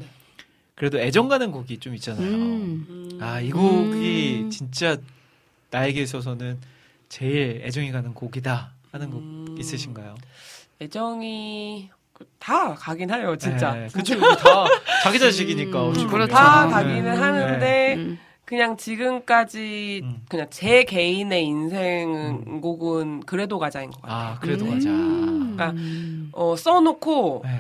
그래도 애정 가는 곡이 좀 있잖아요. 음. 음. 아, 이 곡이 음. 진짜 나에게 있어서는 제일 애정이 가는 곡이다 하는 곡 음. 있으신가요? 애정이 다 가긴 해요, 진짜. 네, 그쵸. 다 자기 자식이니까. 음. 그렇죠. 다 네. 가기는 하는데 음. 그냥 지금까지 음. 그냥 제 개인의 인생 곡은 그래도 가자인 것 같아요. 아, 그래도 음. 가자. 그러니까 음. 어, 써놓고 네.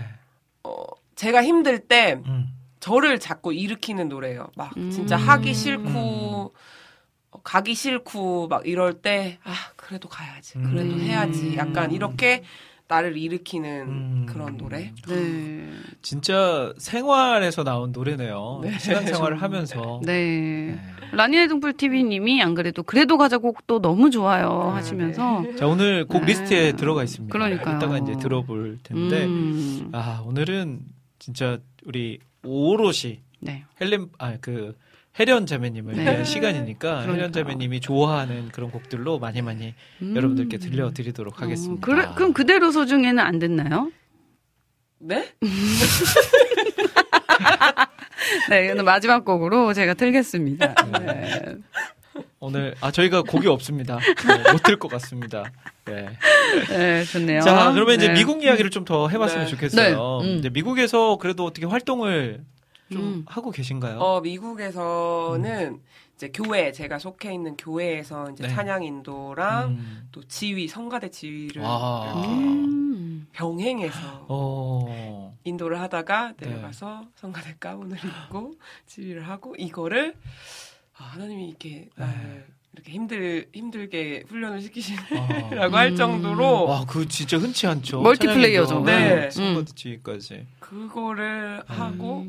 어, 제가 힘들 때 음. 저를 자꾸 일으키는 노래예요. 막 음. 진짜 하기 싫고 어, 가기 싫고 막 이럴 때 아 그래도 가야지, 그래도 음. 해야지. 약간 이렇게 나를 일으키는 음. 그런 노래. 네. 진짜 생활에서 나온 노래네요. 네. 신앙생활을 하면서. 네. 네. 라니네 등불 TV님이 안 그래도 그래도 가자 곡도 너무 좋아요 네, 하시면서 자, 오늘 곡 네. 리스트에 들어가 있습니다. 그러니까요. 이따가 이제 들어볼 텐데. 음. 아, 오늘은 진짜 우리 오롯이 네. 헬렌, 아, 그, 혜련 자매님을 네. 위한 시간이니까 그러니까요. 혜련 자매님이 좋아하는 그런 곡들로 많이 많이 음. 여러분들께 들려드리도록 하겠습니다. 어, 그래, 그럼 그대로 소중에는 안 됐나요? 네? 네, 오늘 마지막 곡으로 제가 틀겠습니다. 네. 오늘, 아, 저희가 곡이 없습니다. 네, 못들 것 같습니다. 네. 네, 좋네요. 자, 그러면 이제 네. 미국 이야기를 좀 더 해봤으면 네. 좋겠어요. 네, 음. 이제 미국에서 그래도 어떻게 활동을 좀 음. 하고 계신가요? 어 미국에서는 이제 교회 제가 속해 있는 교회에서 이제 네. 찬양 인도랑 음. 또 지휘 성가대 지휘를. 이렇게 음. 병행해서 어. 인도를 하다가 네. 내려가서 성가대 가운을 입고 지휘를 하고 이거를 아, 하나님이 이렇게 날 네. 이렇게 힘들 힘들게 훈련을 아. 시키시라고 할 음. 정도로 와, 그 진짜 흔치 않죠. 멀티플레이어죠. 네. 선거드 지휘까지. 그거를 하고 음.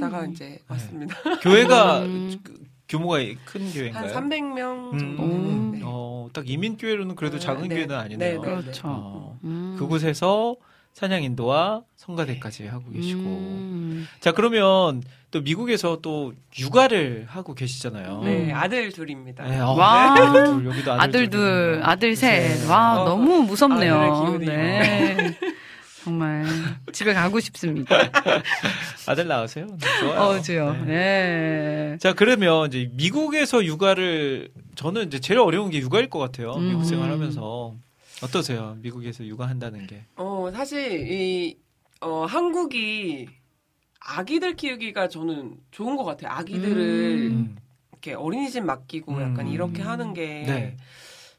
그러다가 이제 왔습니다. 교회가 음. 그- 규모가 큰한 교회인가요? 300명 음. 정도 음. 되는데 어, 딱 이민 교회로는 그래도 네, 작은 네. 교회는 아니네요. 네, 네. 그렇죠. 어, 음. 그곳에서 찬양 인도와 성가대까지 하고 계시고. 음. 자, 그러면 또 미국에서 또 육아를 하고 계시잖아요. 네, 음. 아들 둘입니다. 네, 어, 와. 아들 둘, 여기도 아들, 아들 둘. 아들 셋. 네. 와, 어, 너무 무섭네요. 네. 정말 집에 가고 싶습니다. 아들 낳으세요? 좋아요. 어, 주요. 네. 네. 자, 그러면 이제 미국에서 육아를 저는 이제 제일 어려운 게 육아일 것 같아요. 음. 미국 생활하면서 어떠세요? 미국에서 육아한다는 게. 어, 사실 이 어, 한국이 아기들 키우기가 저는 좋은 것 같아요. 아기들을 음. 이렇게 어린이집 맡기고 약간 음. 이렇게 하는 게 네.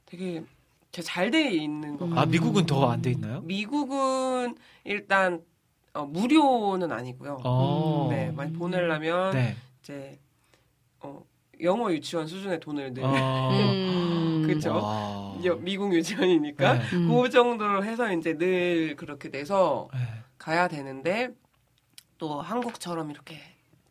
되게 잘돼 있는 것 같아요. 아, 미국은 더 안 돼 있나요? 미국은 일단 어, 무료는 아니고요. 어. 네, 많이 보내려면 네. 이제 어, 영어 유치원 수준의 돈을 내. 어. 음. 여- 미국 유치원이니까 네. 음. 그 정도로 해서 이제 늘 그렇게 돼서 네. 가야 되는데 또 한국처럼 이렇게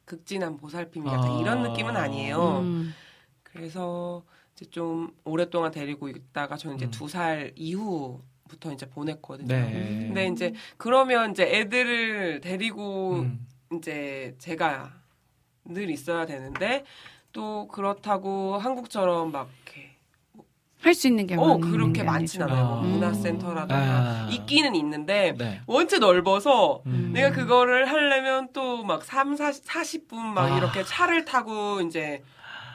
극진한 보살핌이 약간 아. 이런 느낌은 아니에요. 음. 그래서 이제 좀 오랫동안 데리고 있다가 저는 이제 음. 두살 이후 부터 이제 보냈거든요. 네. 근데 이제 그러면 이제 애들을 데리고 음. 이제 제가 늘 있어야 되는데 또 그렇다고 한국처럼 막 이렇게 할 수 있는 게어 많은 그렇게 게 많진. 않아요. 뭐 음. 문화센터라든가 아. 있기는 있는데 네. 원체 넓어서 음. 내가 그거를 하려면 또 막 3, 40, 40분 막 아. 이렇게 차를 타고 이제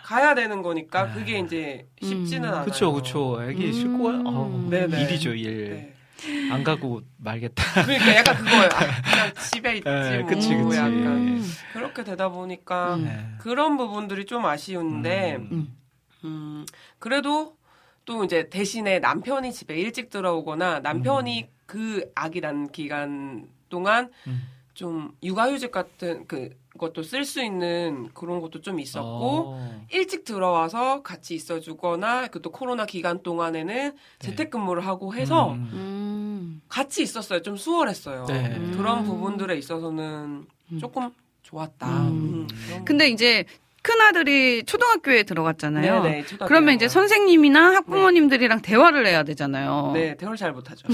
가야 되는 거니까 그게 이제 쉽지는 음. 않아요. 그쵸, 그쵸. 애기 음. 싣고 가, 어, 네네. 일이죠, 일. 네. 안 가고 말겠다. 그러니까 약간 그거예요. 아, 그냥 집에 있지 네, 뭐 그치, 그치. 약간 그렇게 되다 보니까 음. 네. 그런 부분들이 좀 아쉬운데 음. 음, 그래도 또 이제 대신에 남편이 집에 일찍 들어오거나 남편이 그 아기 난 기간 동안 음. 좀 육아휴직 같은 그 것도 쓸 수 있는 그런 것도 좀 있었고 어. 일찍 들어와서 같이 있어주거나 그 또 코로나 기간 동안에는 재택근무를 하고 해서 음. 음. 같이 있었어요. 좀 수월했어요. 네. 그런 음. 부분들에 있어서는 조금 좋았다. 음. 음, 근데 이제 큰 아들이 초등학교에 들어갔잖아요. 네네, 초등학교 그러면 이제. 선생님이나 학부모님들이랑 대화를 해야 되잖아요. 네, 대화를 잘 못하죠.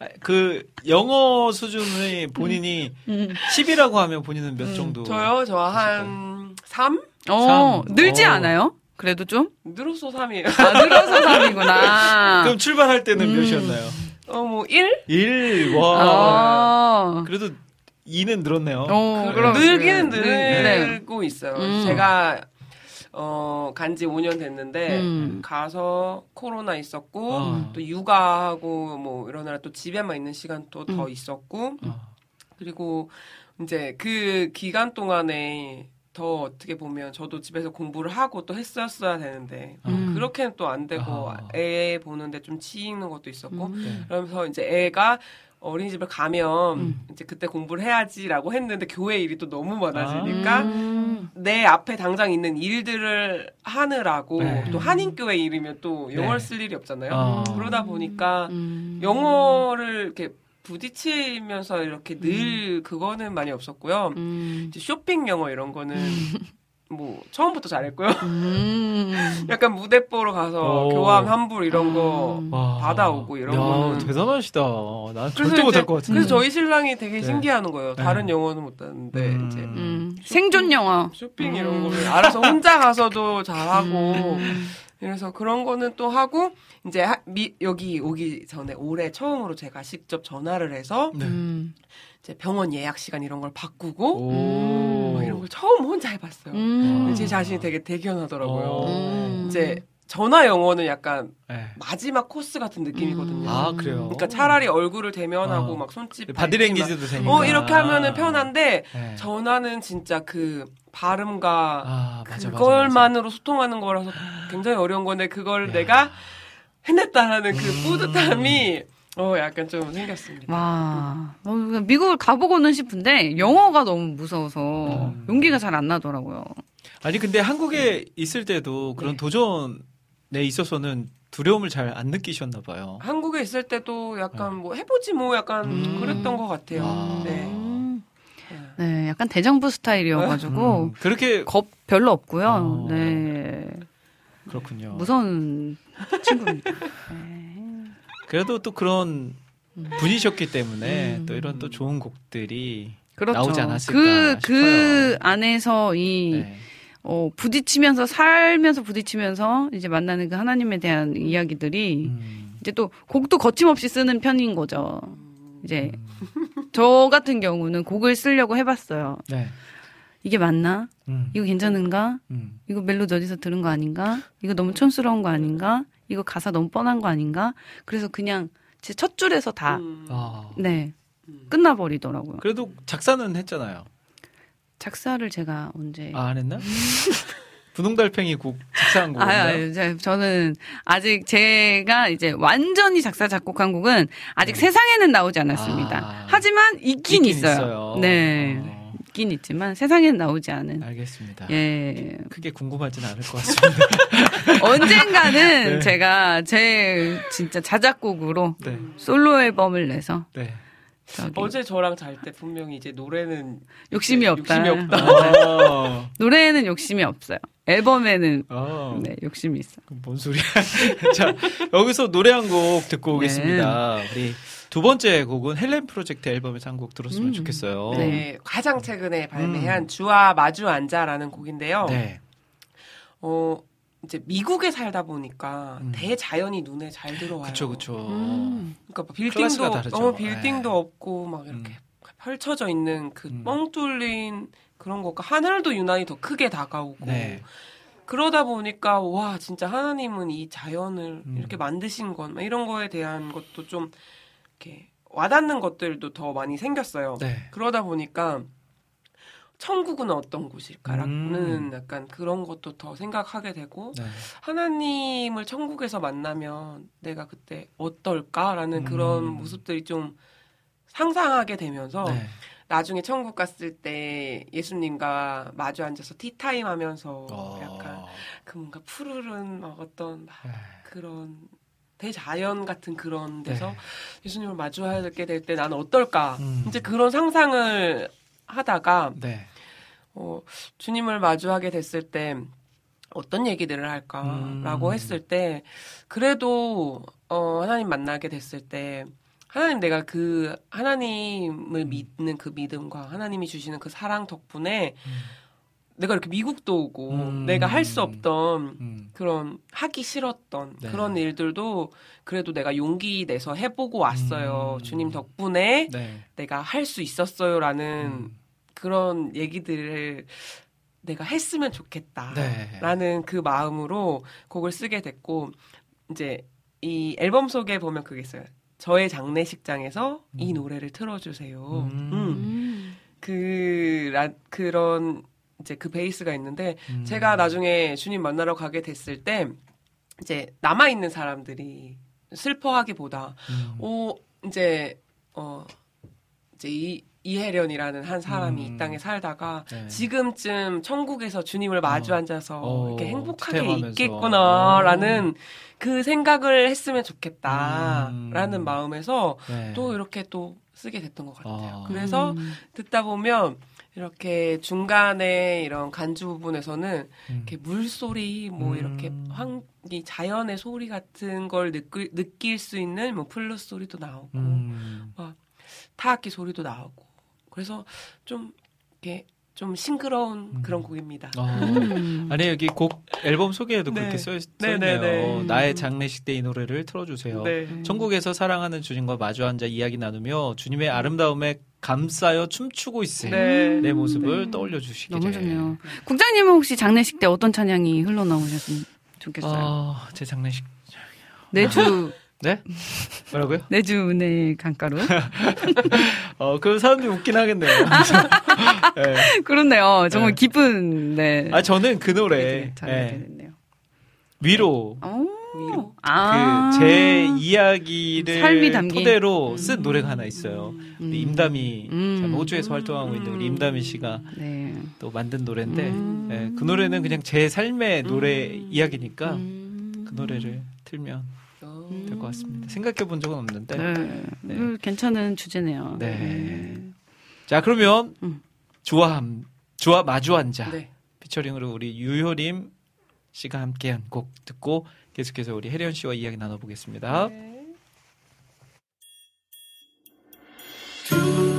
아, 그 영어 수준의 본인이 음. 10이라고 하면 본인은 몇 정도? 저요? 저 한 3? 어, 삼. 늘지 어. 않아요? 그래도 좀? 늘어서 3이에요. 아, 늘어서 3이구나. 그럼 출발할 때는 음. 몇이었나요? 어, 뭐 1? 1. 와. 아. 그래도 2는 늘었네요. 어, 그, 그럼. 늘기는 네. 늘고 있어요. 음. 제가 어, 간지 5년 됐는데 음. 가서 코로나 있었고 어. 또 육아하고 뭐 이러느라 또 집에만 있는 시간 또더 음. 있었고 어. 그리고 이제 그 기간 동안에 더 어떻게 보면 저도 집에서 공부를 하고 또 했었어야 되는데 음. 그렇게는 또 안 되고 아. 애 보는데 좀 치이는 것도 있었고 음. 네. 그러면서 이제 애가 어린이집을 가면 음. 이제 그때 공부를 해야지라고 했는데 교회 일이 또 너무 많아지니까 음. 내 앞에 당장 있는 일들을 하느라고 네. 또 한인교회 일이면 또 영어를 네. 쓸 일이 없잖아요. 어. 그러다 보니까 음. 영어를 이렇게 부딪히면서 이렇게 늘 그거는 많이 없었고요. 음. 쇼핑 영어 이런 거는 뭐 처음부터 잘했고요. 음. 약간 무대 보러 가서 오. 교환 환불 이런 거 음. 와. 받아오고 이런 야, 거는 대단하시다. 난 그래서 절대 못할 것 같은데. 그래서 저희 신랑이 되게 네. 신기해하는 거예요. 다른 네. 영어는 못하는데 음. 이제 음. 생존 영어. 쇼핑 이런 음. 거를 알아서 혼자 가서도 잘하고 음. 그래서 그런 거는 또 하고 이제 하- 미- 여기 오기 전에 올해 처음으로 제가 직접 전화를 해서 네. 음. 이제 병원 예약 시간 이런 걸 바꾸고 오. 뭐 이런 걸 처음 혼자 해봤어요. 음. 제 자신이 되게 대견하더라고요. 음. 이제 전화 영어는 약간 네. 마지막 코스 같은 느낌이거든요. 음. 아, 그래요? 그러니까 차라리 얼굴을 대면하고 어. 막 손짓 바디랭귀지도 밟지 되니까. 마- 어 이렇게 하면은 편한데 네. 전화는 진짜 그 발음과 아, 맞아, 맞아, 그걸만으로 소통하는 거라서 굉장히 어려운 건데 그걸 야. 내가 해냈다라는 그 음. 뿌듯함이 어 약간 좀 생겼습니다. 와, 어, 미국을 가보고는 싶은데 영어가 너무 무서워서 음. 용기가 잘 안 나더라고요. 아니 근데 한국에 있을 때도 그런 네. 도전에 있어서는 두려움을 잘 안 느끼셨나 봐요. 한국에 있을 때도 약간 뭐 해보지 뭐 약간 음. 그랬던 것 같아요. 아. 네. 음. 네, 약간 대정부 스타일이어가지고 음, 그렇게 겁 별로 없고요. 어. 네, 그렇군요. 무서운 친구입니다. 네. 그래도 또 그런 분이셨기 때문에 음. 또 이런 또 좋은 곡들이 그렇죠. 나오지 않았을까 그, 그 싶어요. 안에서 이 네. 어, 부딪히면서 살면서 부딪히면서 이제 만나는 그 하나님에 대한 이야기들이 음. 이제 또 곡도 거침없이 쓰는 편인 거죠. 이제 저 같은 경우는 곡을 쓰려고 해봤어요. 네. 이게 맞나? 음. 이거 괜찮은가? 음. 이거 멜로디 어디서 들은 거 아닌가? 이거 너무 촌스러운 거 아닌가? 이거 가사 너무 뻔한 거 아닌가? 그래서 그냥 제 첫 줄에서 다, 음. 아. 네, 음. 끝나버리더라고요. 그래도 작사는 했잖아요. 작사를 제가 언제. 아, 안 했나? 분홍달팽이 곡 작사한 아, 곡인가요? 아, 제- 저는 아직 제가 이제 완전히 작사 작곡한 곡은 아직 네. 세상에는 나오지 않았습니다. 아. 하지만 있긴, 있긴 있어요. 있어요. 네, 어. 있긴 있지만 세상에는 나오지 않은. 알겠습니다. 예. 크게 궁금하지는 않을 것 같습니다. 언젠가는 네. 제가 제 진짜 자작곡으로 네. 솔로 앨범을 내서 네. 저기 어제 저랑 잘 때 분명히 이제 노래는 욕심이 없다. 욕심이 없다. 어. 노래에는 욕심이 없어요. 앨범에는 어. 네, 욕심이 있어. 그럼 뭔 소리야? 자, 여기서 노래 한 곡 듣고 오겠습니다. 우리 두 번째 곡은 헬렌 프로젝트 앨범에서 한 곡 들었으면 음. 좋겠어요. 네, 가장 최근에 발매한 주와 마주 앉아라는 곡인데요. 네. 어, 이제 미국에 살다 보니까 음. 대자연이 눈에 잘 들어와요. 그쵸, 그쵸. 음. 그러니까 막 클래스가 빌딩도 다르죠. 어, 빌딩도 네. 없고 막 이렇게 펼쳐져 있는 그 음. 뻥 뚫린 그런 것과 하늘도 유난히 더 크게 다가오고 네. 그러다 보니까 와 진짜 하나님은 이 자연을 음. 이렇게 만드신 건막 이런 거에 대한 것도 좀 이렇게 와닿는 것들도 더 많이 생겼어요. 네. 그러다 보니까 천국은 어떤 곳일까라는 음. 약간 그런 것도 더 생각하게 되고 네. 하나님을 천국에서 만나면 내가 그때 어떨까라는 그런 음. 모습들이 좀 상상하게 되면서 네. 나중에 천국 갔을 때 예수님과 마주 앉아서 티타임 하면서 어. 약간 그 뭔가 푸르른 막 어떤 막 네. 그런 대자연 같은 그런 데서 네. 예수님을 마주하게 될 때 나는 어떨까 음. 이제 그런 상상을 하다가 네. 어, 주님을 마주하게 됐을 때 어떤 얘기들을 할까라고 음. 했을 때 그래도 어, 하나님 만나게 됐을 때 하나님 내가 그 음. 하나님을 믿는 그 믿음과 하나님이 주시는 그 사랑 덕분에 음. 내가 이렇게 미국도 오고 음. 내가 할 수 없던 음. 그런 하기 싫었던 네. 그런 일들도 그래도 내가 용기 내서 해보고 왔어요. 음. 주님 덕분에 네. 내가 할 수 있었어요라는 음. 그런 얘기들을 내가 했으면 네. 좋겠다라는 그 마음으로 곡을 쓰게 됐고 이제 이 앨범 속에 보면 그게 있어요. 저의 장례식장에서 이 음. 노래를 틀어주세요. 음. 음. 음. 그 라, 그런 이제 그 베이스가 있는데 음. 제가 나중에 주님 만나러 가게 됐을 때 이제 남아 있는 사람들이 슬퍼하기보다 음. 오 이제 어 이제 이 이혜련이라는 한 사람이 음. 이 땅에 살다가 네. 지금쯤 천국에서 주님을 마주 어. 앉아서 어, 이렇게 행복하게. 있겠구나라는 그 생각을 했으면 좋겠다라는 음. 마음에서 네. 또 이렇게 또 쓰게 됐던 것 같아요. 아. 그래서 음. 듣다 보면 이렇게 중간에 이런 간주 부분에서는 음. 이렇게 물소리 뭐 음. 이렇게 황, 이 자연의 소리 같은 걸 느낄, 느낄 수 있는 뭐 플룻 소리도 나오고 음. 타악기 소리도 나오고 그래서 좀 이렇게 좀 싱그러운 음. 그런 곡입니다. 어. 음. 아니 여기 곡 앨범 소개에도 네. 그렇게 써, 써 네, 있네요. 네, 네. 나의 장례식 때 이 노래를 틀어주세요. 네. 천국에서 사랑하는 주님과 마주 앉아 이야기 나누며 주님의 아름다움에 감싸여 춤추고 있을 네. 내 모습을 네. 떠올려 주시기를. 너무 좋네요. 국장님은 혹시 장례식 때 어떤 찬양이 흘러나오셨으면 좋겠어요? 어, 제 장례식 내주 네? 뭐라고요? 내주 은혜 강가로 어, 그 사람들이 웃긴 하겠네요. 네. 그렇네요. 정말 네. 기쁜 네. 아 저는 그 노래 잘 예, 됐네요. 위로 어. 위로 아. 그제 이야기를 삶이 담긴? 토대로 쓴 노래가 하나 있어요. 음. 우리 임담이 음. 참 호주에서 활동하고 있는 우리 임담이 씨가 네. 또 만든 노래인데 음. 예, 그 노래는 그냥 제 삶의 노래 음. 이야기니까 음. 그 노래를 틀면 어. 될것 같습니다. 생각해 본 적은 없는데. 네. 네. 음, 괜찮은 주제네요. 네. 자 그러면 음. 주와함 주와 마주 앉아 네. 피처링으로 우리 유효림 씨가 함께한 곡 듣고 계속해서 우리 혜련 씨와 이야기 나눠보겠습니다. 아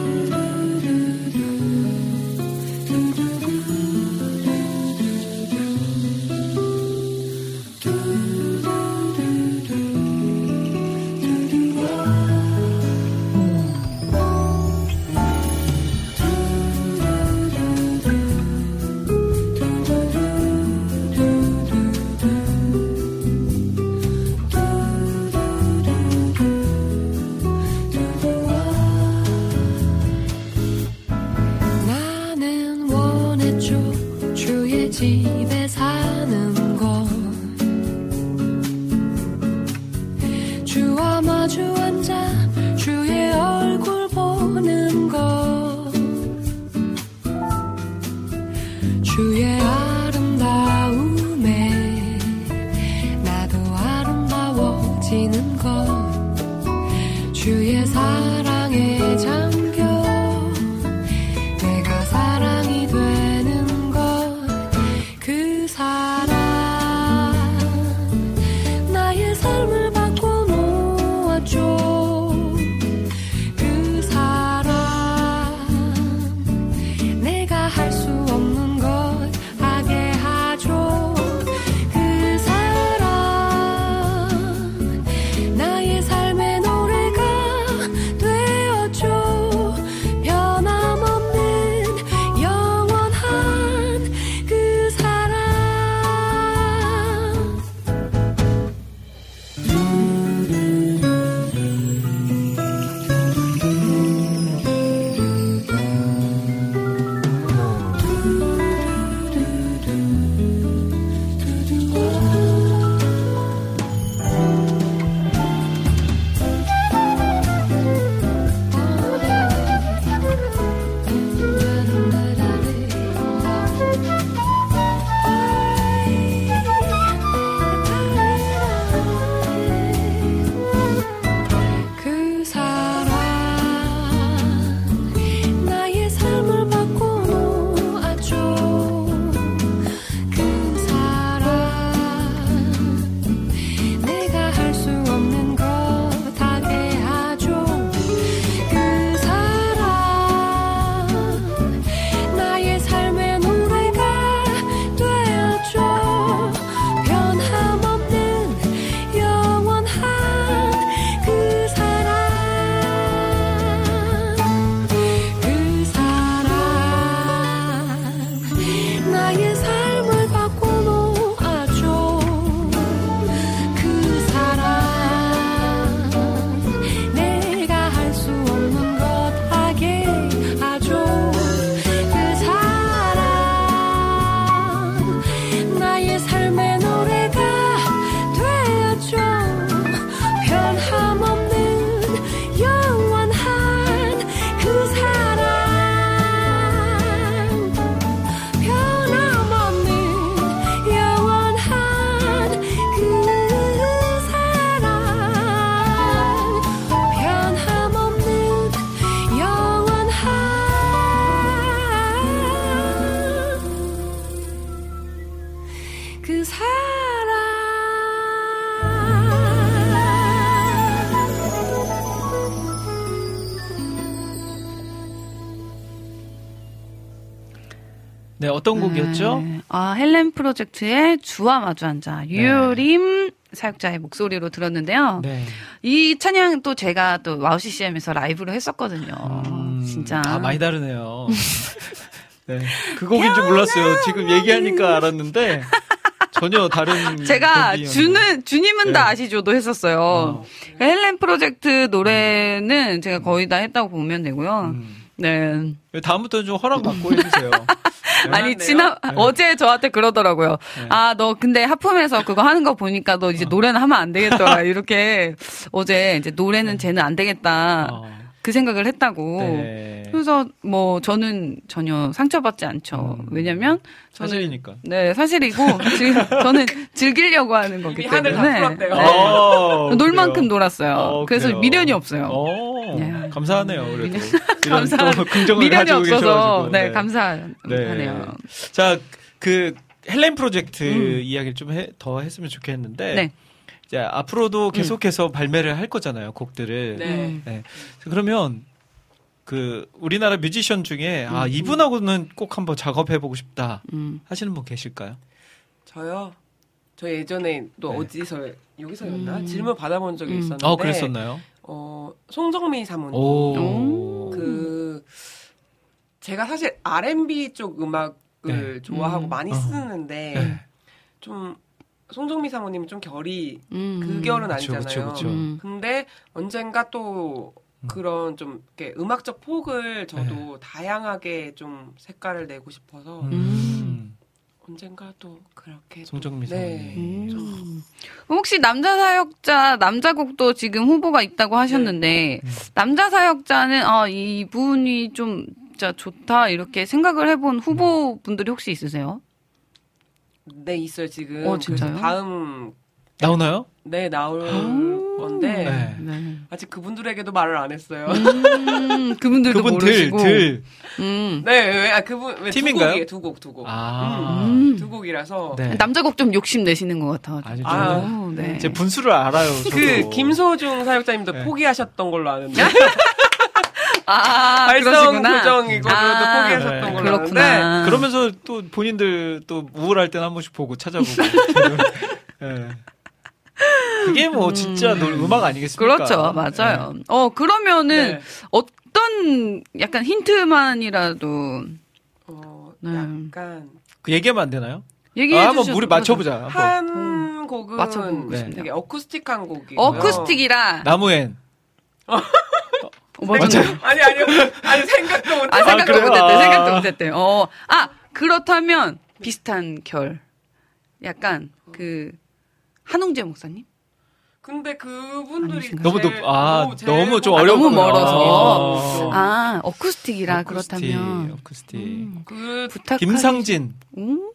어떤 곡이었죠? 네. 아, 헬렌 프로젝트의 주와 마주 앉아. 유효림 사역자의 목소리로 들었는데요. 네. 이 찬양 또 제가 또 와우 CCM에서 라이브로 했었거든요. 음, 진짜. 아, 많이 다르네요. 네. 그 곡인 줄 몰랐어요. 지금 얘기하니까 알았는데 전혀 다른 제가. 주는 주님은 네. 다 아시죠도 했었어요. 어. 헬렌 프로젝트 노래는 제가 거의 다 했다고 보면 되고요. 음. 네. 다음부터는 좀 허락 받고 해주세요. 아니 그러네요. 지난 어제 저한테 그러더라고요. 네. 아너 근데 하품해서 그거 하는 거 보니까 너 이제 노래는 하면 안 되겠더라. 이렇게 어제 이제 노래는 쟤는 안 되겠다. 어. 그 생각을 했다고. 네. 그래서 뭐 저는 전혀 상처받지 않죠. 음. 왜냐면 저는 사실이니까. 네 사실이고 즐, 저는 즐기려고 하는 거기 때문에. 네. 어, 놀. 만큼 놀았어요. 어, 그래서 그래요. 미련이 없어요. 어, 네. 감사하네요. 그래도 감사 미련이 없어서 계셔가지고. 네, 감사하네요. 자, 그 헬렌 프로젝트 음. 이야기를 좀 더 했으면 좋겠는데 네. 이제 앞으로도 계속해서 발매를 할 거잖아요, 곡들을. 네. 음. 네. 그러면 그 우리나라 뮤지션 중에 음. 아 이분하고는 꼭 한번 작업해 보고 싶다 음. 하시는 분 계실까요? 저요. 저 예전에 또 네. 어디서 여기서였나 음. 질문 받아본 적이 음. 있었는데. 어 그랬었나요? 어, 송정미 사모님. 오. 오. 그 제가 사실 R&B 쪽 음악을 네. 좋아하고 음. 많이 어. 쓰는데 네. 좀 송정미 사모님은 좀 결이 음. 그 결은 그쵸, 아니잖아요. 그쵸, 그쵸. 음. 근데 언젠가 또 음. 그런 좀 이렇게 음악적 폭을 저도 다양하게 좀 색깔을 내고 싶어서 음. 언젠가 또 그렇게 또- 송정미 네. 사모님. 음. 혹시 남자 사역자 남자 곡도 지금 후보가 있다고 하셨는데 음. 남자 사역자는 아 이분이 좀 진짜 좋다 이렇게 생각을 해본 후보분들이 혹시 있으세요? 네 있어요 지금. 어, 진짜요? 그래서 다음 나오나요? 네 나올 아. 건데 네. 네. 아직 그분들에게도 말을 안 했어요. 음, 그분들도 그분들 모르시고. 들. 음. 네, 왜, 아, 그분, 왜 팀인가요? 두 곡이에요, 두 곡, 두 곡. 아. 음. 두 곡이라서. 네. 남자 곡 좀 욕심 내시는 것 같아. 아니, 좀 아, 네. 제 분수를 알아요. 저도. 그, 김소중 사역자님도 네. 포기하셨던 걸로 아는데. 아, 발성. 교정 이거로도 아, 포기하셨던 네. 걸로. 그렇구나. 그러면서 또 본인들 또 우울할 때는 한 번씩 보고 찾아보고. 예. 그게 뭐 진짜 노- 음악 아니겠습니까? 음. 그렇죠. 맞아요. 어, 그러면은 네. 어떤 약간 힌트만이라도 어, 네. 약간. 그 얘기하면 안 되나요? 얘기해 아, 한번 우리 맞춰보자. 한번. 한 곡은 맞춰보고 네. 싶네요. 되게 어쿠스틱한 곡이고요. 어쿠스틱이라 나무엔. 어, 맞아요. 아니, 아니요. 아니, 생각도 못 아, 생각도 그래요? 못했대. 아. 생각도 못했대. 어, 아, 그렇다면 비슷한 결. 약간 그 한웅재 목사님? 근데 그분들이? 너무 높- 아, 너무 좀 뭐- 어려워. 너무 멀어서. 어. 아, 어쿠스틱이라 어쿠스틱, 그렇다면 어쿠스틱. 음, 그, 부탁 김상진. 음.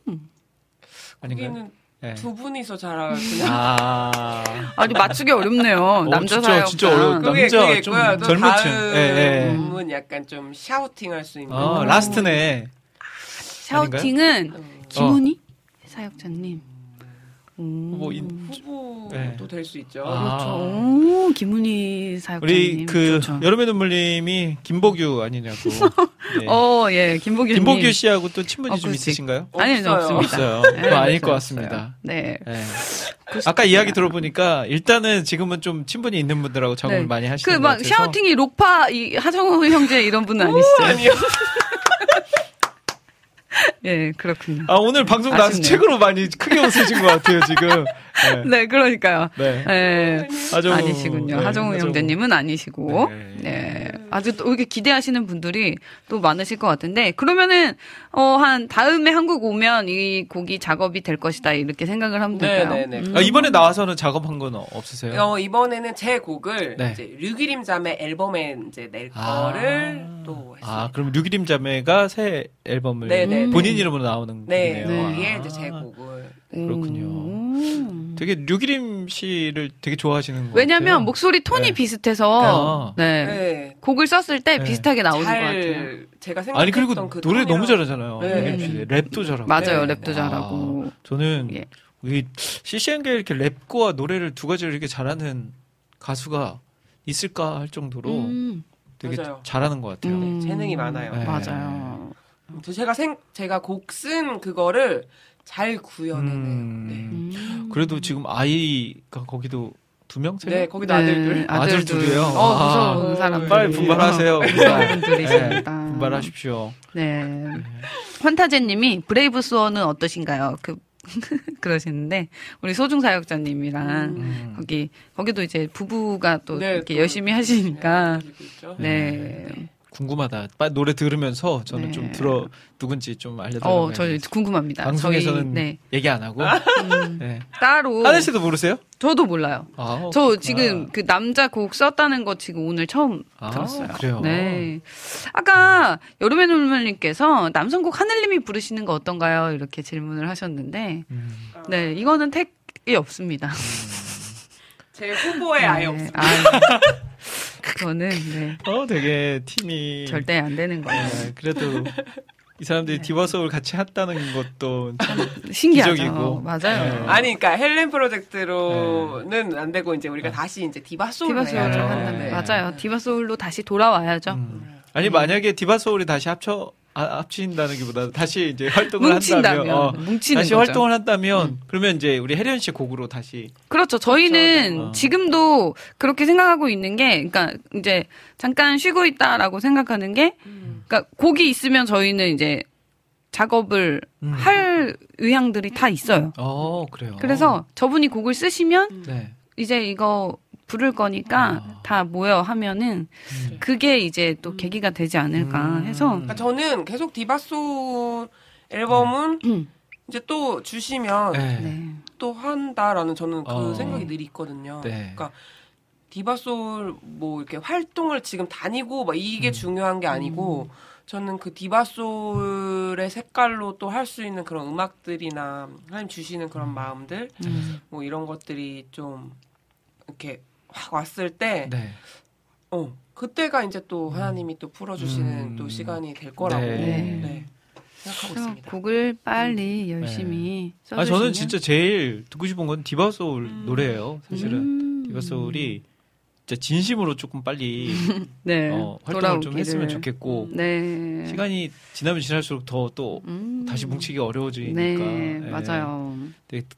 아닌가요? 네. 두 분이서 잘하 그냥. 아. 아주 맞추기 어렵네요. 남자 진짜, 사역자. 진짜 어려워. 그게 남자 그게 좀 있고요. 또 젊은 층. 예, 예. 다음은 약간 좀 샤우팅 할 수 있는. 어, 라스트네. 샤우팅은 어, 김훈이 사역자님. 음. 뭐, 인- 후보도 네. 될수 있죠. 아. 오, 김훈이 사역자님. 우리 그 좋죠. 여름의 눈물님이 김보규 아니냐고. 네. 어, 예, 김보규님. 김보규 씨하고 또 친분이 좀 어쿠스틱. 있으신가요? 아니요, 없어요. 없습니다. 없어요. 네, 그거 아닐 것 같습니다. 네. 네. 아까 이야기 들어보니까 일단은 지금은 좀 친분이 있는 분들하고 작업을 네. 많이 하시는 그것막 같아서. 샤우팅이 록파 이 하정우 형제 이런 분은 아니시죠? 아니요. 예, 그렇군요. 아 오늘 방송 나와서 아쉽네요. 책으로 많이 크게 웃으신 것 같아요 지금. 네. 네, 그러니까요. 네. 예. 하정우, 아니시군요. 네, 하정우. 형제님은 아니시고, 네. 네. 아주 또 이렇게 기대하시는 분들이 또 많으실 것 같은데, 그러면은, 어, 한, 다음에 한국 오면 이 곡이 작업이 될 것이다, 이렇게 생각을 하면 네, 될까요? 네, 네. 음. 아, 이번에 나와서는 작업한 건 없으세요? 어, 이번에는 제 곡을 네. 이제 류기림 자매 앨범에 이제 낼 아. 거를 또 했습니다. 아 그럼 류기림 자매가 새 앨범을 네, 네, 네. 본인 이름으로 나오는 네, 거네요. 거기에 아. 이제 제 곡을 그렇군요. 음. 되게 류기림 씨를 되게 좋아하시는 것 왜냐면 같아요. 목소리 톤이 네. 비슷해서, 아. 네. 네. 곡을 썼을 때 네. 비슷하게 나오는 것 같아요. 잘 제가 생각했던 아니 그리고 그 노래 너무 톤이랑- 잘하잖아요. 네. 류기림 씨 랩도 잘하고. 맞아요, 네. 랩도 잘하고. 저는 예. 이 CCN계 이렇게 랩과 노래를 두 가지를 이렇게 잘하는 가수가 있을까 할 정도로 음, 되게 맞아요. 잘하는 것 같아요. 음. 재능이 많아요. 네. 맞아요. 저 제가 생 제가 곡 쓴 그거를 잘 구현해내요. 음. 네. 음. 그래도 지금 아이가 거기도 두 명? 세 명? 네, 거기도 아들들. 아들 아들들. 둘이요? 어, 아, 무서운 사람. 빨리 분발하세요. 무서운 분들이십니다. 네, 분발하십시오. 네. 환타제 님이 브레이브 스원은 어떠신가요? 그 그러시는데 우리 소중 사역자님이랑 음. 거기 거기도 이제 부부가 또 네, 이렇게 또 열심히 하시니까. 네. 궁금하다. 빨리 노래 들으면서 저는 네. 좀 들어 누군지 좀 알려달라고. 어, 저 궁금합니다. 방송에서는 저희, 네. 얘기 안 하고. 음, 네. 따로 하늘 씨도 모르세요? 저도 몰라요. 아, 저 그렇구나. 지금 그 남자 곡 썼다는 거 지금 오늘 처음 아, 들었어요. 그래요? 네. 아까 여름의 눈물님께서 남성곡 하늘님이 부르시는 거 어떤가요? 이렇게 질문을 하셨는데, 음. 네, 이거는 택이 없습니다. 제 후보에 아예 네, 없습니다. 아, 그거는 네, 어, 되게 팀이 절대 안 되는 거예요. 네, 그래도 이 사람들이 네. 디바 소울 같이 했다는 것도 참 신기하죠. 기적이고. 맞아요. 네. 아니, 그러니까 헬렌 프로젝트로는 안 되고 이제 우리가 다시 이제 디바 소울로 디바 소울로 네. 한다면 네. 맞아요. 디바 소울로 다시 돌아와야죠. 음. 아니 만약에 디바 소울이 다시 합쳐 아, 합친다는 기보다 다시 이제 활동을 뭉친다면 한다면 어, 뭉치는 다시 거죠. 음. 활동을 한다면 그러면 이제 우리 혜련 씨 곡으로 다시 그렇죠. 저희는 그렇죠. 어. 지금도 그렇게 생각하고 있는 게, 그러니까 이제 잠깐 쉬고 있다라고 생각하는 게, 그러니까 곡이 있으면 저희는 이제 작업을 음. 할 의향들이 다 있어요. 어 그래요. 그래서 저분이 곡을 쓰시면 네. 이제 이거 부를 거니까 아. 다 모여 하면은 음. 그게 이제 또 계기가 되지 않을까 음. 해서 그러니까 저는 계속 디바 소울 앨범은 음. 이제 또 주시면 네. 네. 또 한다라는 저는 그 어. 생각이 늘 있거든요. 네. 그러니까 디바 소울 뭐 이렇게 활동을 지금 다니고 막 이게 음. 중요한 게 아니고 저는 그 디바 소울의 색깔로 또 할 수 있는 그런 음악들이나 하나님 주시는 그런 마음들 음. 뭐 이런 것들이 좀 이렇게 확 왔을 때 네. 어, 그때가 이제 또 하나님이 또 풀어주시는 음. 또 시간이 될 거라고 네. 네. 생각하고 있습니다. 곡을 빨리 열심히 아 써주시면 저는 진짜 제일 듣고 싶은 건 디바 소울 음. 노래예요. 사실은 음. 디바 소울이 진짜 진심으로 조금 빨리 네. 어, 활동을 좀 돌아오기를. 했으면 좋겠고 네. 시간이 지나면 지날수록 더또 음. 다시 뭉치기 어려워지니까 네, 예. 맞아요.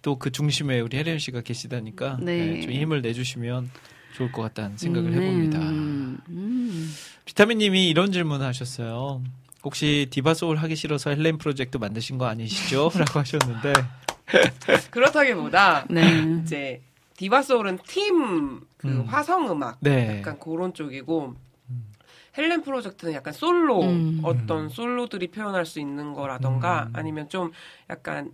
또 그 중심에 우리 혜련 씨가 계시다니까 네. 예, 좀 힘을 내주시면 좋을 것 같다는 생각을 음, 해봅니다. 음, 음. 비타민님이 이런 질문을 하셨어요. 혹시 디바 소울 하기 싫어서 헬렌 프로젝트 만드신 거 아니시죠? 라고 하셨는데 그렇다기보다 네. 이제 디바 소울은 팀 그 음. 화성 음악 네. 약간 그런 쪽이고 헬렌 프로젝트는 약간 솔로 음. 어떤 솔로들이 표현할 수 있는 거라던가 아니면 좀 약간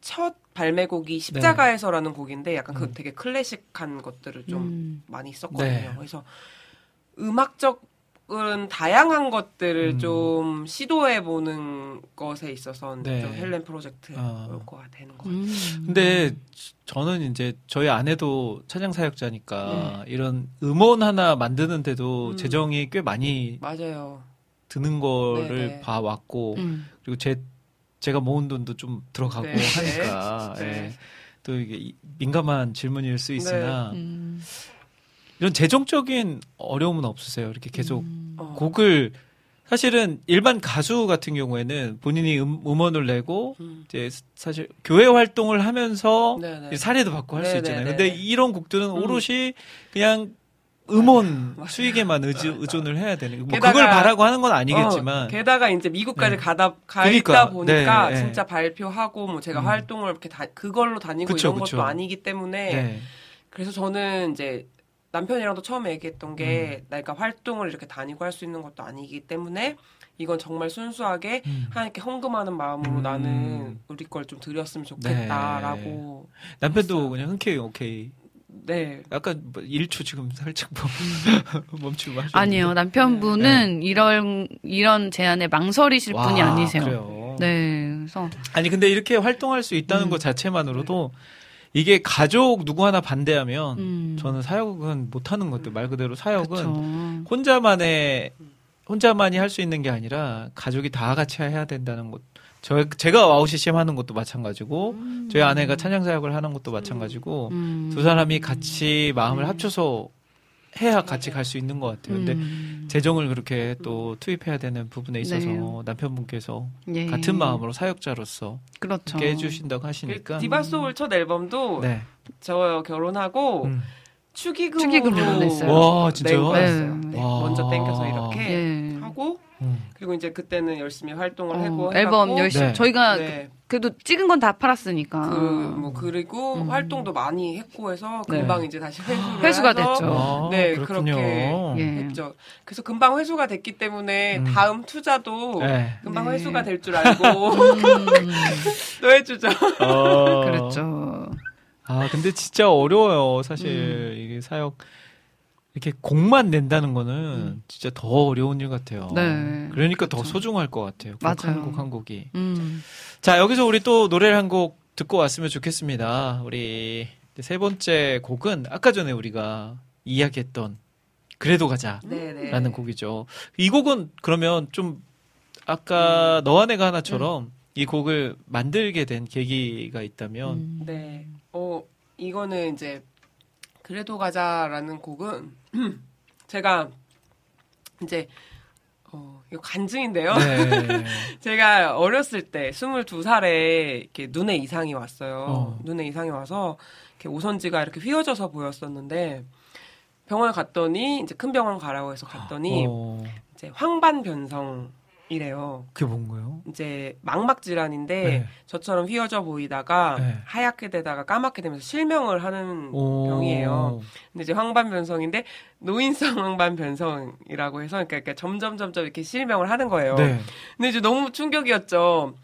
첫 발매곡이 십자가에서라는 곡인데 약간 그 되게 클래식한 것들을 좀 음. 많이 썼거든요. 네. 그래서 음악적은 다양한 것들을 음. 좀 시도해 보는 것에 있어서 네. 좀 헬렌 프로젝트 아. 효과가 되는 것 같아요. 음. 근데 저는 이제 저희 아내도 찬양 사역자니까 네. 이런 음원 하나 만드는데도 음. 재정이 꽤 많이 맞아요. 드는 거를 네네. 봐왔고 음. 그리고 제 제가 모은 돈도 좀 들어가고 네. 하니까 네. 예. 또 이게 이- 민감한 질문일 수 있으나 음. 이런 재정적인 어려움은 없으세요? 이렇게 계속 음. 어. 곡을 사실은 일반 가수 같은 경우에는 본인이 음, 음원을 내고 음. 이제 사실 교회 활동을 하면서 네네. 사례도 받고 할수 네네네. 있잖아요. 근데 이런 곡들은 음. 오롯이 그냥 음원 맞아요. 수익에만 의지, 의존을 해야 되는 뭐 게다가- 그걸 바라고 하는 건 아니겠지만 어, 게다가 이제 미국까지 네. 가다 가 그러니까, 있다 보니까 네, 네. 진짜 발표하고 뭐 제가 음. 활동을 이렇게 다 그걸로 다니고 그쵸, 이런 그쵸. 것도 아니기 때문에 네. 그래서 저는 이제 남편이랑도 처음에 얘기했던 음. 게 내가 활동을 이렇게 다니고 할 수 있는 것도 아니기 때문에 이건 정말 순수하게 음. 하나님께 헌금하는 마음으로 음. 나는 우리 걸 좀 드렸으면 좋겠다라고 남편도 그냥 흔쾌히 오케이. 네. 약간 뭐 1초 지금 살짝 멈, 멈추고 하셨는데. 아니요, 남편분은 이런 이런 제안에 망설이실 와, 분이 아니세요. 그래요. 네, 그래서 아니 근데 이렇게 활동할 수 있다는 음. 것 자체만으로도 이게 가족 누구 하나 반대하면 음. 저는 사역은 못 하는 것들 말 그대로 사역은 그쵸. 혼자만의 혼자만이 할 수 있는 게 아니라 가족이 다 같이 해야 된다는 것. 저 제가 와우 CCM 하는 것도 마찬가지고 저희 아내가 찬양 사역을 하는 것도 마찬가지고 음. 두 사람이 같이 마음을 합쳐서 해야 같이 갈 수 있는 것 같아요. 근데 음. 재정을 그렇게 또 투입해야 되는 부분에 있어서 네. 남편분께서 예. 같은 마음으로 사역자로서 그렇죠. 함께 해주신다고 하시니까 그 디바 소울 첫 앨범도 네. 저 결혼하고 음. 축의금으로 축의금으로 냈어요. 와, 진짜요? 네. 네, 와. 먼저 땡겨서 이렇게 예. 하고 음. 그리고 이제 그때는 열심히 활동을 어, 하고 앨범 열심히 네. 저희가 네. 그래도 찍은 건 다 팔았으니까 그 뭐 그리고 음. 활동도 많이 했고 해서 네. 금방 이제 다시 회수를 회수가 해서 됐죠. 아, 네, 그렇군요. 그렇게 예. 했죠. 그래서 금방 회수가 됐기 때문에 음. 다음 투자도 네. 금방 네. 회수가 될 줄 알고 음, 또 해주죠. 어. 그렇죠. 아, 근데 진짜 어려워요. 사실 음. 이게 사역 이렇게 곡만 낸다는 거는 음. 진짜 더 어려운 일 같아요. 네. 그러니까 더 그렇죠. 소중할 것 같아요. 곡 맞아요. 한곡한 곡이. 음. 자, 여기서 우리 또 노래를 한 곡 듣고 왔으면 좋겠습니다. 우리 세 번째 곡은 아까 전에 우리가 이야기했던 그래도 가자. 네, 네. 라는 곡이죠. 이 곡은 그러면 좀 아까 너와 내가 하나처럼 이 곡을 만들게 된 계기가 있다면 음. 네. 어, 이거는 이제 그래도 가자라는 곡은 제가 이제 어, 이거 간증인데요. 네. 제가 어렸을 때 22살에 이렇게 눈에 이상이 왔어요. 어. 눈에 이상이 와서 이렇게 오선지가 이렇게 휘어져서 보였었는데 병원에 갔더니 이제 큰 병원 가라고 해서 갔더니 어, 이제 황반 변성 이래요. 그게 뭔가요? 이제 망막 질환인데 네. 저처럼 휘어져 보이다가 네. 하얗게 되다가 까맣게 되면서 실명을 하는 오. 병이에요. 근데 이제 황반 변성인데 노인성 황반 변성이라고 해서 그러니까, 그러니까 점점 점점 이렇게 실명을 하는 거예요. 네. 근데 이제 너무 충격이었죠.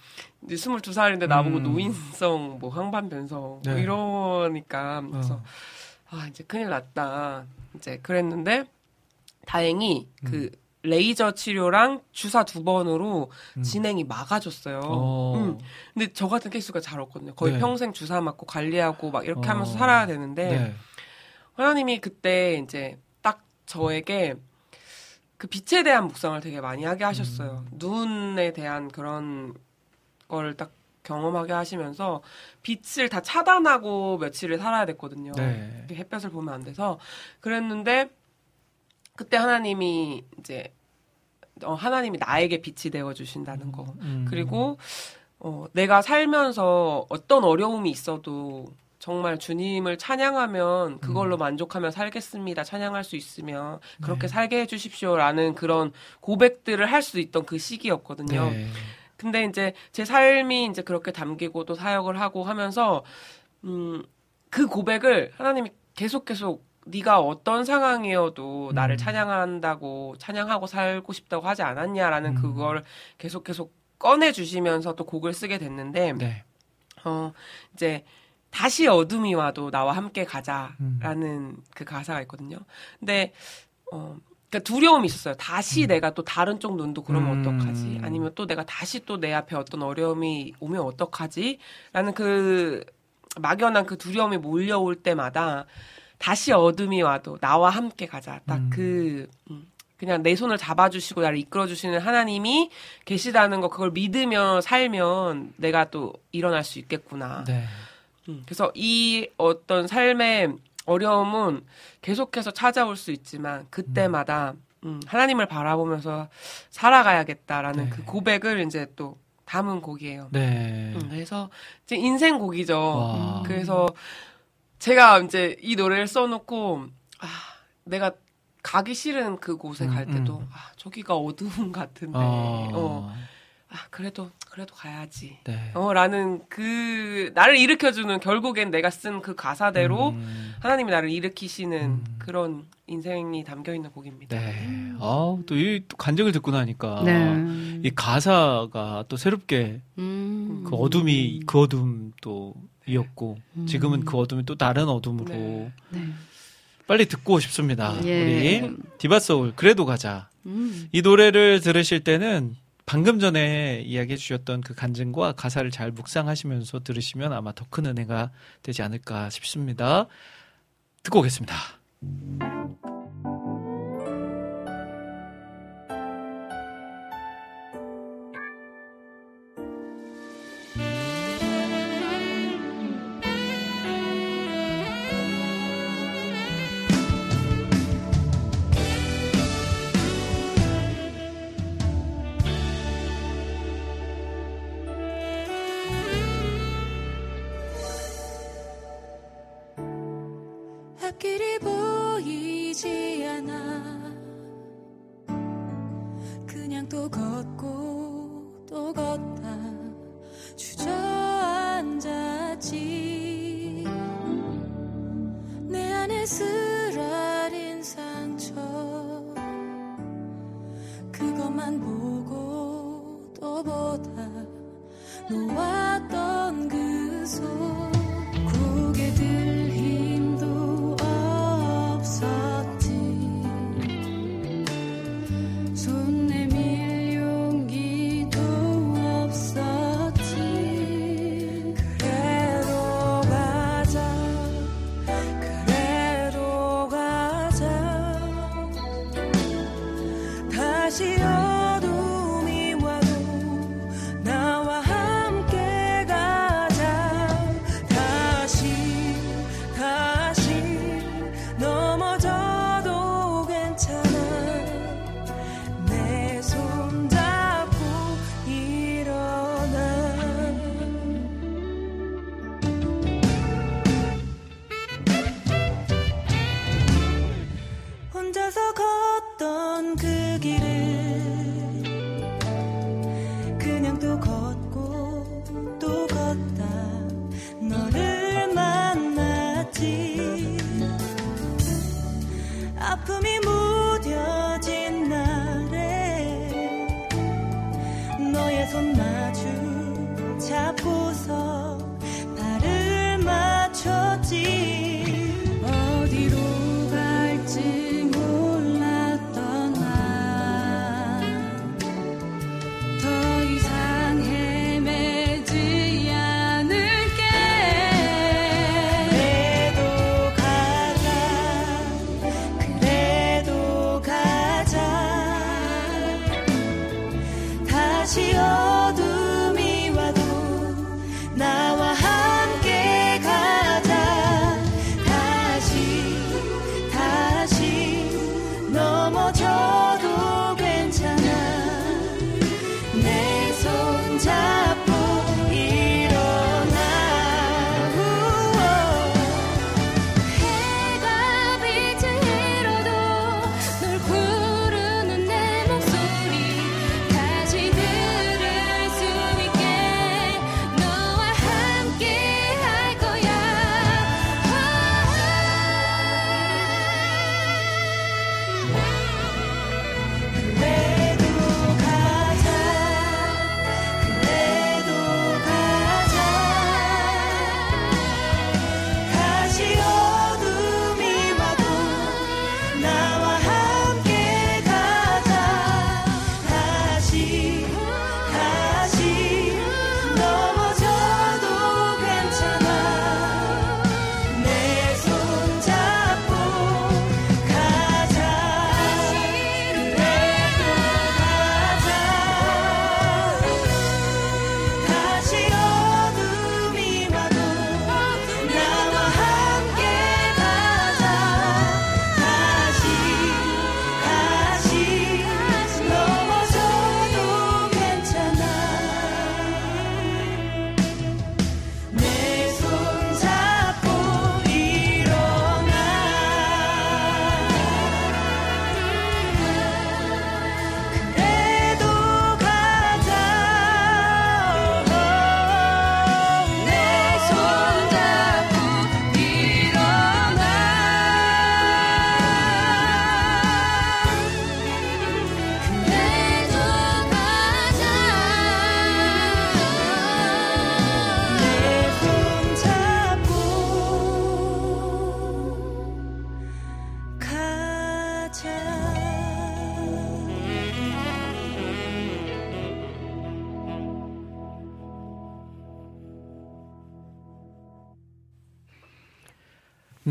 이제 22살인데 나보고 음. 노인성 뭐 황반 변성 뭐 네. 이러니까 그래서 어. 아 이제 큰일 났다. 이제 그랬는데 다행히 음. 그 레이저 치료랑 주사 두 번으로 음. 진행이 막아줬어요. 어. 음. 근데 저 같은 케이스가 잘 없거든요. 거의 네. 평생 주사 맞고 관리하고 막 이렇게 어. 하면서 살아야 되는데 네. 하나님이 그때 이제 딱 저에게 그 빛에 대한 묵상을 되게 많이 하게 하셨어요. 음. 눈에 대한 그런 거를 딱 경험하게 하시면서 빛을 다 차단하고 며칠을 살아야 됐거든요. 네. 햇볕을 보면 안 돼서 그랬는데 그때 하나님이 이제 어, 하나님이 나에게 빛이 되어 주신다는 거. 음. 그리고 어, 내가 살면서 어떤 어려움이 있어도 정말 주님을 찬양하면 그걸로 만족하며 살겠습니다. 찬양할 수 있으면 그렇게 네. 살게 해 주십시오라는 그런 고백들을 할 수 있던 그 시기였거든요. 네. 근데 이제 제 삶이 이제 그렇게 담기고 또 사역을 하고 하면서 음, 그 고백을 하나님이 계속 계속 네가 어떤 상황이어도 나를 음. 찬양한다고 찬양하고 살고 싶다고 하지 않았냐라는 음. 그걸 계속 계속 꺼내 주시면서 또 곡을 쓰게 됐는데 네. 어 이제 다시 어둠이 와도 나와 함께 음. 가자라는 그 가사가 있거든요. 근데 어 그러니까 두려움이 있었어요. 다시 내가 또 다른 쪽 눈도 그러면 음. 어떡하지? 아니면 또 내가 다시 또 내 앞에 어떤 어려움이 오면 어떡하지? 라는 그 막연한 그 두려움이 몰려올 때마다 다시 어둠이 와도 나와 함께 가자. 딱 음. 그 음, 그냥 내 손을 잡아주시고 나를 이끌어주시는 하나님이 계시다는 거 그걸 믿으며 살면 내가 또 일어날 수 있겠구나. 네. 음, 그래서 이 어떤 삶의 어려움은 계속해서 찾아올 수 있지만 그때마다 음, 하나님을 바라보면서 살아가야겠다라는 네. 그 고백을 이제 또 담은 곡이에요. 네. 음, 그래서 이제 인생 곡이죠. 와. 그래서 제가 이제 이 노래를 써놓고 아 내가 가기 싫은 그 곳에 음, 갈 때도 음. 아 저기가 어두운 같은데 아. 어, 아 그래도 그래도 가야지. 네. 어, 라는 그, 나를 일으켜주는 결국엔 내가 쓴 그 가사대로 음. 하나님이 나를 일으키시는 음. 그런 인생이 담겨 있는 곡입니다. 네. 아, 또이 또 간증을 듣고 나니까 네. 이 가사가 또 새롭게 음. 그 어둠이 그 어둠 또 이었고 음. 지금은 그 어둠이 또 다른 어둠으로 네. 네. 빨리 듣고 싶습니다. 예. 우리 디바소울 그래도 가자. 음. 이 노래를 들으실 때는 방금 전에 이야기해 주셨던 그 간증과 가사를 잘 묵상하시면서 들으시면 아마 더 큰 은혜가 되지 않을까 싶습니다. 듣고 오겠습니다.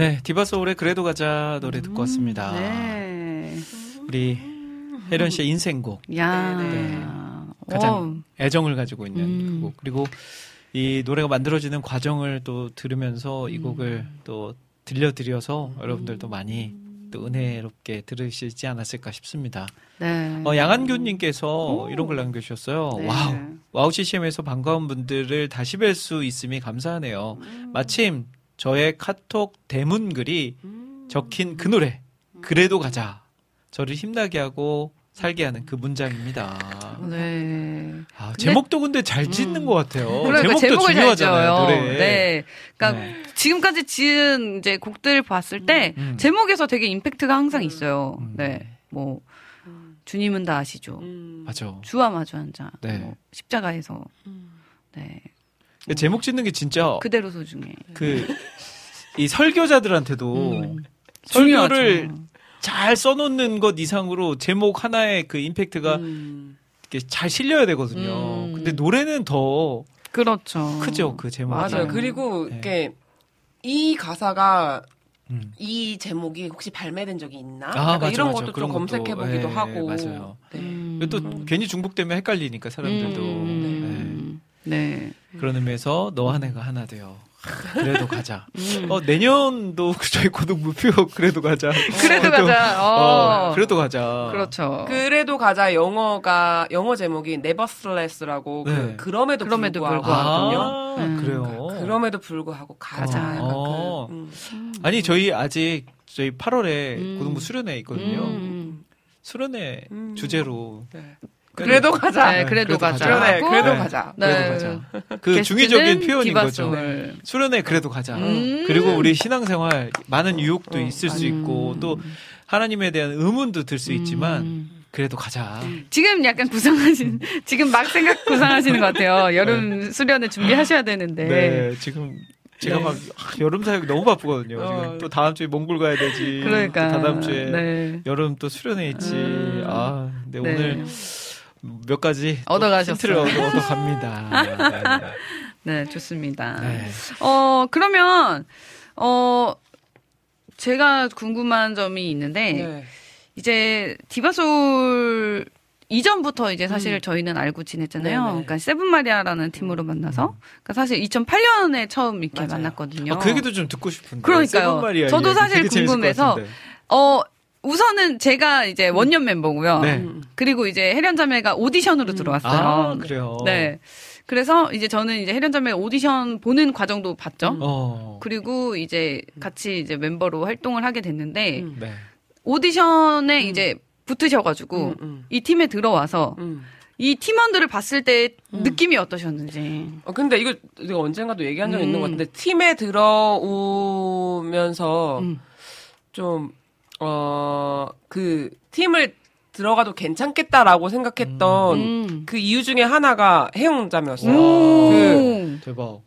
네, 디바소울의 그래도 가자 노래 듣고 왔습니다. 음, 네. 우리 혜련 씨의 인생곡. 야. 네. 네. 네. 가장 오. 애정을 가지고 있는 음. 그 곡. 그리고 이 노래가 만들어지는 과정을 또 들으면서 이 곡을 음. 또 들려드려서 여러분들도 많이 또 은혜롭게 들으시지 않았을까 싶습니다. 네. 어, 양한교님께서 이런 글 남겨주셨어요. 네. 와우. 와우 CCM에서 반가운 분들을 다시 뵐 수 있음이 감사하네요. 음. 마침 저의 카톡 대문글이 적힌 그 노래 그래도 가자 저를 힘나게 하고 살게 하는 그 문장입니다. 네. 아, 제목도 근데 잘 짓는 음. 것 같아요. 그러니까 제목도 중요하잖아요. 노래. 네. 그러니까 네. 지금까지 지은 이제 곡들 봤을 때 음. 음. 제목에서 되게 임팩트가 항상 음. 있어요. 음. 네. 뭐 주님은 다 아시죠. 맞아. 주와 마주 앉아. 네. 뭐 십자가에서. 음. 네. 근데 제목 짓는 게 진짜 그대로 소중해. 그 이 설교자들한테도 음. 설교를 중요하죠. 잘 써놓는 것 이상으로 제목 하나의 그 임팩트가 음. 이렇게 잘 실려야 되거든요. 음. 근데 노래는 더 그렇죠. 크죠 그 제목. 맞아요. 그리고 네. 이게 이 가사가 음. 이 제목이 혹시 발매된 적이 있나? 아, 맞아, 이런 맞아. 것도 좀 검색해 보기도 예, 하고. 맞아요. 네. 음. 또 괜히 중복되면 헷갈리니까 사람들도 음. 네. 네. 그런 의미에서 너와 내가 하나 되어 그래도 가자. 음. 어 내년도 저희 고등 무표 그래도 가자. 그래도 또, 가자. 어, 어. 그래도 가자. 그렇죠. 그래도 가자 영어가 영어 제목이 Nevertheless라고 네. 그 그럼에도, 그럼에도 불구하고 불구하고. 아, 음. 그래요. 그럼에도 불구하고 가자. 어. 그, 음. 아니 저희 아직 저희 8월에 음. 고등부 수련회 있거든요. 음. 수련회 음. 주제로 네. 그래도 가자. 네, 그래도 그래도 가자. 가자. 그래, 하고, 그래도 네. 가자. 그래도 네. 가자. 그 중의적인 표현인 거죠. 디바솔. 수련회 그래도 가자. 음. 그리고 우리 신앙생활 많은 유혹도 어. 있을 수 음. 있고 또 하나님에 대한 의문도 들 수 있지만 음. 그래도 가자. 지금 약간 구상하신, 지금 막 생각 구상하시는 것 같아요. 여름 수련회 준비하셔야 되는데. 네, 지금 제가 네. 막 아, 여름 사역이 너무 바쁘거든요. 어. 지금 또 다음 주에 몽골 가야 되지. 그러니까. 또 다다음 주에 네. 여름 또 수련회 있지. 음. 아, 근데 네. 오늘 몇 가지 또 얻어가셨어요. 힌트를 얻어, 얻어갑니다. 네, 좋습니다. 네. 네. 어, 그러면, 어, 제가 궁금한 점이 있는데, 네. 이제 디바솔 이전부터 이제 사실 저희는 알고 지냈잖아요. 음. 네네. 그러니까 세븐마리아라는 팀으로 만나서, 그러니까 사실 2008년에 처음 이렇게 맞아요. 만났거든요. 아, 그 얘기도 좀 듣고 싶은데. 그러니까요. 저도 사실 궁금해서. 어, 우선은 제가 이제 원년 멤버고요. 네. 음. 그리고 이제 해련 자매가 오디션으로 들어왔어요. 아, 그래요. 네. 그래서 이제 저는 이제 해련 자매 오디션 보는 과정도 봤죠. 어. 그리고 이제 같이 이제 멤버로 활동을 하게 됐는데 음. 네. 오디션에 이제 붙으셔가지고 음, 음. 이 팀에 들어와서 음. 이 팀원들을 봤을 때 음. 느낌이 어떠셨는지. 어, 근데 이거 내가 언젠가도 얘기한 적 음. 있는 것 같은데 팀에 들어오면서 음. 좀 어 그 팀을 들어가도 괜찮겠다라고 생각했던 음. 그 이유 중에 하나가 해용잠이었어요. 오. 그 대박.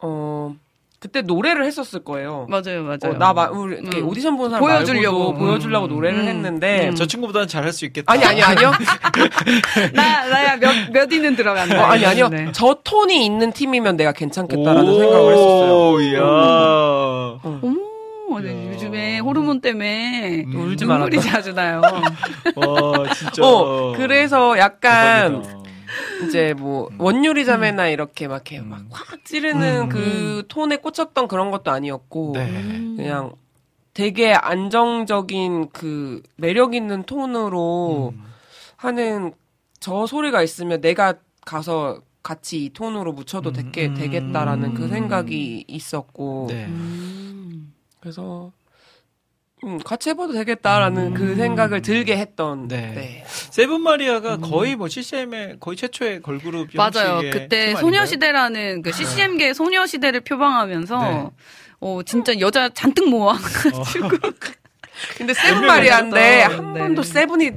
어 그때 노래를 했었을 거예요. 맞아요, 맞아요. 어, 나 마, 우리 이렇게 음. 오디션 보는 사람 보여주려고. 말고도 보여주려고 음. 노래를 음. 했는데 음. 저 친구보다는 잘할 수 있겠다. 아니 아니 아니요 나 나야 몇몇 위는 들어간다. 어, 아니 아니요 네. 저 톤이 있는 팀이면 내가 괜찮겠다라는 생각을 했었어요. 오, 이야. 어머, 네, 요즘에 호르몬 때문에 음. 울지 눈물이. 자주 나요. 와, 진짜. 어 그래서 약간 대박이다. 이제 뭐 원유리 자매나 이렇게 막 이렇게 막 확 찌르는 음. 그 톤에 꽂혔던 그런 것도 아니었고 네. 그냥 되게 안정적인 그 매력 있는 톤으로 음. 하는 저 소리가 있으면 내가 가서 같이 이 톤으로 묻혀도 되게, 음. 되겠다라는 그 음. 생각이 있었고 네. 음. 그래서 음, 같이 해봐도 되겠다라는 음. 그 생각을 들게 했던 네. 네. 세븐 마리아가 거의 뭐 CCM의 거의 최초의 걸그룹 맞아요. 그때? 소녀시대라는 그 CCM계 소녀시대를 표방하면서 네. 어 진짜 여자 잔뜩 모아 근데 세븐 마리아인데 있었던, 한 네. 번도 세븐이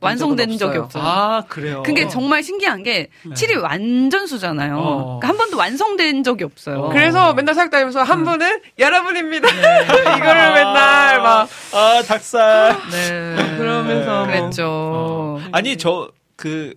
완성된 적이 없어요. 아, 그래요. 그게 정말 신기한 게 7이 완전수잖아요. 어. 그러니까 한 번도 완성된 적이 없어요. 어. 그래서 맨날 사역 다니면서 한 분은 여러분입니다. 네. 이거를 맨날 막 아, 닭살. 네. 그러면서 뭐. 그랬죠. 어. 아니, 저, 그,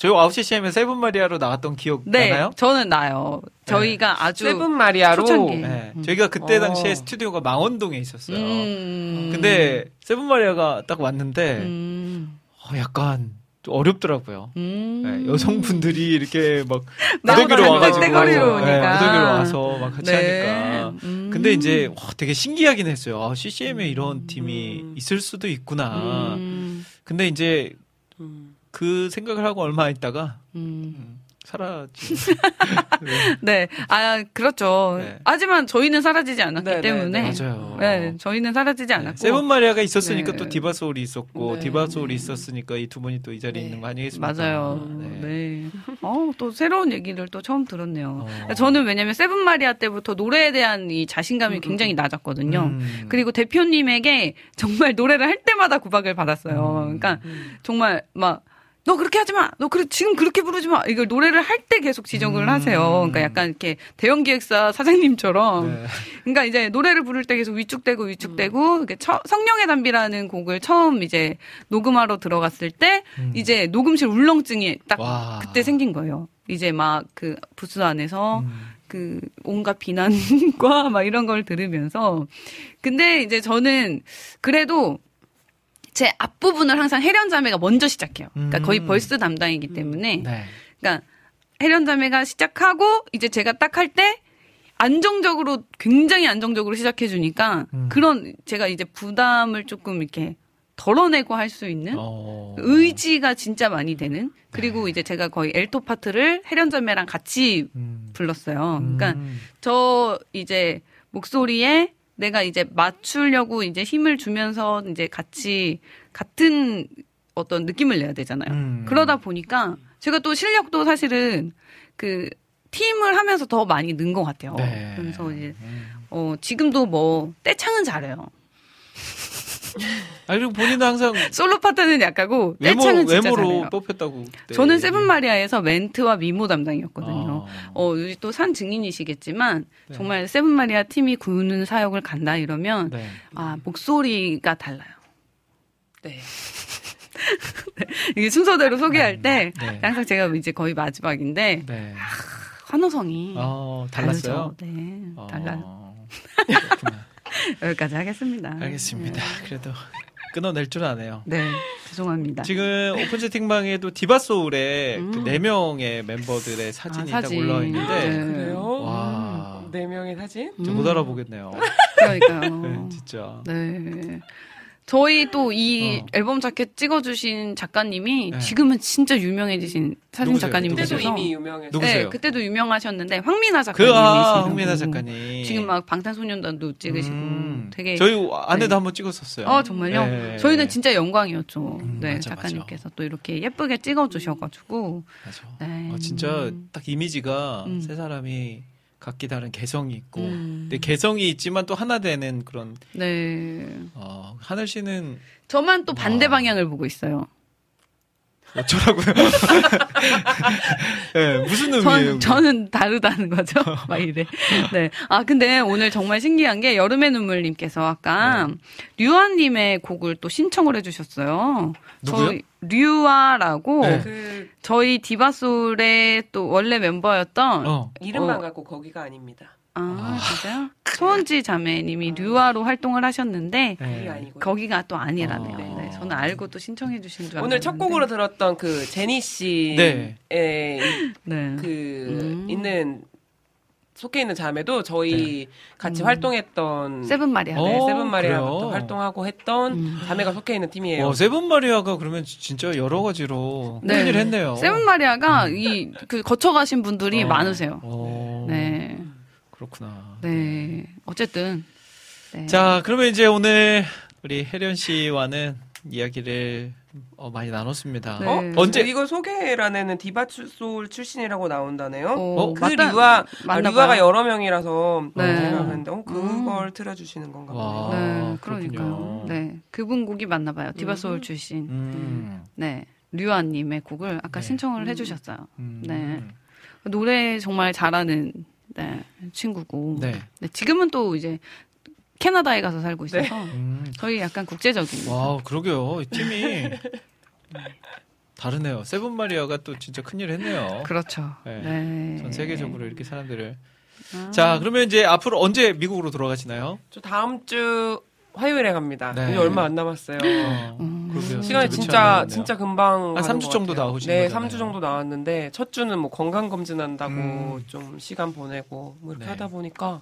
저희 Good CCM에 세븐 마리아로 나왔던 기억 네, 나나요? 저는 나요. 저희가 아주 세븐 마리아로 초창기. 네. 저희가 그때 어. 당시에 스튜디오가 망원동에 있었어요. 음. 근데 세븐 마리아가 딱 왔는데 음. 어, 약간 좀 어렵더라고요. 음. 네, 여성분들이 이렇게 막 무더기로 와가지고 땡땡거리로 네, 오니까. 무더기로 와서 막 같이 네. 하니까. 음. 근데 이제 와, 되게 신기하긴 했어요. 아, CCM에 이런 팀이 있을 수도 있구나. 음. 근데 이제 음. 그 생각을 하고 얼마 있다가 음. 사라지. 네. 아, 그렇죠. 네. 하지만 저희는 사라지지 않았기 네, 네, 때문에. 네. 맞아요. 네, 저희는 사라지지 않았고. 세븐 마리아가 있었으니까 네. 또 디바 소울이 있었고 네. 디바 소울이 있었으니까 이 두 분이 또 이 자리에 네. 있는 거 아니겠습니까? 맞아요. 네. 네. 어, 또 새로운 얘기를 또 처음 들었네요. 어. 저는 왜냐면 세븐 마리아 때부터 노래에 대한 이 자신감이 굉장히 낮았거든요. 음. 그리고 대표님에게 정말 노래를 할 때마다 구박을 받았어요. 음. 그러니까 정말 막, 너 그렇게 하지 마! 너 그, 지금 그렇게 부르지 마! 이걸 노래를 할 때 계속 지적을 음. 하세요. 그러니까 약간 이렇게 대형 기획사 사장님처럼. 네. 그러니까 이제 노래를 부를 때 계속 위축되고 위축되고 이렇게 처- 성령의 단비라는 곡을 처음 이제 녹음하러 들어갔을 때 음. 이제 녹음실 울렁증이 딱 와. 그때 생긴 거예요. 이제 막 그 부스 안에서 음. 그 온갖 비난과 막 이런 걸 들으면서 근데 이제 저는 그래도 제 앞부분을 항상 해련자매가 먼저 시작해요. 그러니까 거의 음. 벌스 담당이기 때문에 네. 그러니까 해련자매가 시작하고 이제 제가 딱 할 때 안정적으로 굉장히 안정적으로 시작해 주니까 음. 그런 제가 이제 부담을 조금 이렇게 덜어내고 할 수 있는 어. 의지가 진짜 많이 되는 그리고 이제 제가 거의 엘토 파트를 해련자매랑 같이 음. 불렀어요. 그러니까 음. 저 이제 목소리에 내가 이제 맞추려고 이제 힘을 주면서 이제 같이 같은 어떤 느낌을 내야 되잖아요. 음. 그러다 보니까 제가 또 실력도 사실은 그 팀을 하면서 더 많이 는 것 같아요. 네. 그래서 이제 음. 어 지금도 뭐 떼창은 잘해요. 아니 그리고 본인은 항상 솔로 파트는 약하고 외모 떼창은 진짜 외모로 잘해요. 뽑혔다고. 그때. 저는 세븐 마리아에서 멘트와 미모 담당이었거든요. 아. 어, 또 산 증인이시겠지만 네. 정말 세븐 마리아 팀이 구는 사역을 간다 이러면 네. 아 목소리가 달라요. 네. 이게 순서대로 소개할 때 네. 항상 제가 이제 거의 마지막인데 네. 환호성이 어, 달랐어요. 다르죠. 네, 어. 달라요. 여기까지 하겠습니다. 알겠습니다. 그래도 끊어낼 줄 아네요. 네, 네, 죄송합니다. 지금 오픈 채팅방에도 디바 소울에 음. 그네 명의 멤버들의 사진이 아, 딱 사진. 올라와 있는데 네. 그래요? 와. 네 명의 사진? 저못 알아보겠네요. 그러니까요. 네, 진짜. 네. 저희 또이 어. 앨범 자켓 찍어주신 작가님이 네. 지금은 진짜 유명해지신 사진 누구세요? 작가님 그때도 이미 유명했어요. 누구세요? 네, 그때도 유명하셨는데 황미나 그, 작가님이시고 아, 황미나 작가님. 지금 막 방탄소년단도 찍으시고 음. 되게 저희 아내도 네. 한번 찍었었어요. 어 정말요? 네. 저희는 진짜 영광이었죠. 음, 네 맞아, 작가님께서 또 이렇게 예쁘게 찍어주셔가지고 맞아. 네. 어, 진짜 딱 이미지가 음. 세 사람이 각기 다른 개성이 있고, 음. 근데 개성이 있지만 또 하나 되는 그런 네 어, 하늘 씨는 저만 또 반대 와. 방향을 보고 있어요. 어쩌라고요? 네, 무슨 의미예요? 전, 저는 다르다는 거죠. 막 이래. 네. 아, 근데 오늘 정말 신기한 게 여름의 눈물님께서 아까 네. 류아님의 곡을 또 신청을 해주셨어요. 누구요? 류아라고 네. 그 저희 디바솔의 또 원래 멤버였던 어. 이름만 어. 갖고 거기가 아닙니다. 아, 진짜요? 소원지 자매님이 류아로 활동을 하셨는데 네. 거기가 또 아니라네요. 아. 네, 저는 알고 또 신청해 주신 줄 알았는데. 오늘 첫 곡으로 들었던 그 제니 씨의 네. 네. 그 음. 있는 속해 있는 자매도 저희 같이 활동했던 세븐 마리아. 어, 네, 세븐 마리아부터 그래요? 활동하고 했던 음. 자매가 속해 있는 팀이에요. 어, 세븐 마리아가 그러면 진짜 여러 가지로 네. 큰일 했네요. 세븐 마리아가 이 그 거쳐가신 분들이 어. 많으세요. 어, 네. 그렇구나. 네. 어쨌든. 네. 자, 그러면 이제 오늘 우리 혜련 씨와는 이야기를 어, 많이 나눴습니다. 네. 어? 언제- 이거 소개란에는 디바 출- 소울 출신이라고 나온다네요. 어, 그 맞다- 류아, 아, 류아가 봐요. 여러 명이라서 네. 어, 그걸 틀어주시는 건가 와. 보네요. 네, 아, 그러니까요. 네. 그분 곡이 맞나 봐요. 디바 소울 출신. 음, 네. 류아님의 곡을 아까 네. 신청을 해주셨어요. 음. 네. 노래 정말 잘하는 네, 친구고. 네. 네, 지금은 또 이제 캐나다에 가서 살고 있어서 음. 저희 약간 국제적인. 와, 그러게요. 이 팀이 다르네요. 세븐 마리아가 또 진짜 큰일 했네요. 그렇죠. 네. 네. 전 세계적으로 이렇게 사람들을. 아. 자, 그러면 이제 앞으로 언제 미국으로 돌아가시나요? 저 다음 주 화요일에 갑니다. 네. 이제 얼마 안 남았어요. 어, 음. 그러게요. 시간이 진짜. 진짜 금방 한 가는 3주 것 정도. 나오신 네, 거잖아요. 3주 정도 나왔는데 첫 주는 뭐 건강 검진한다고 음. 좀 시간 보내고 뭐 이렇게 네. 하다 보니까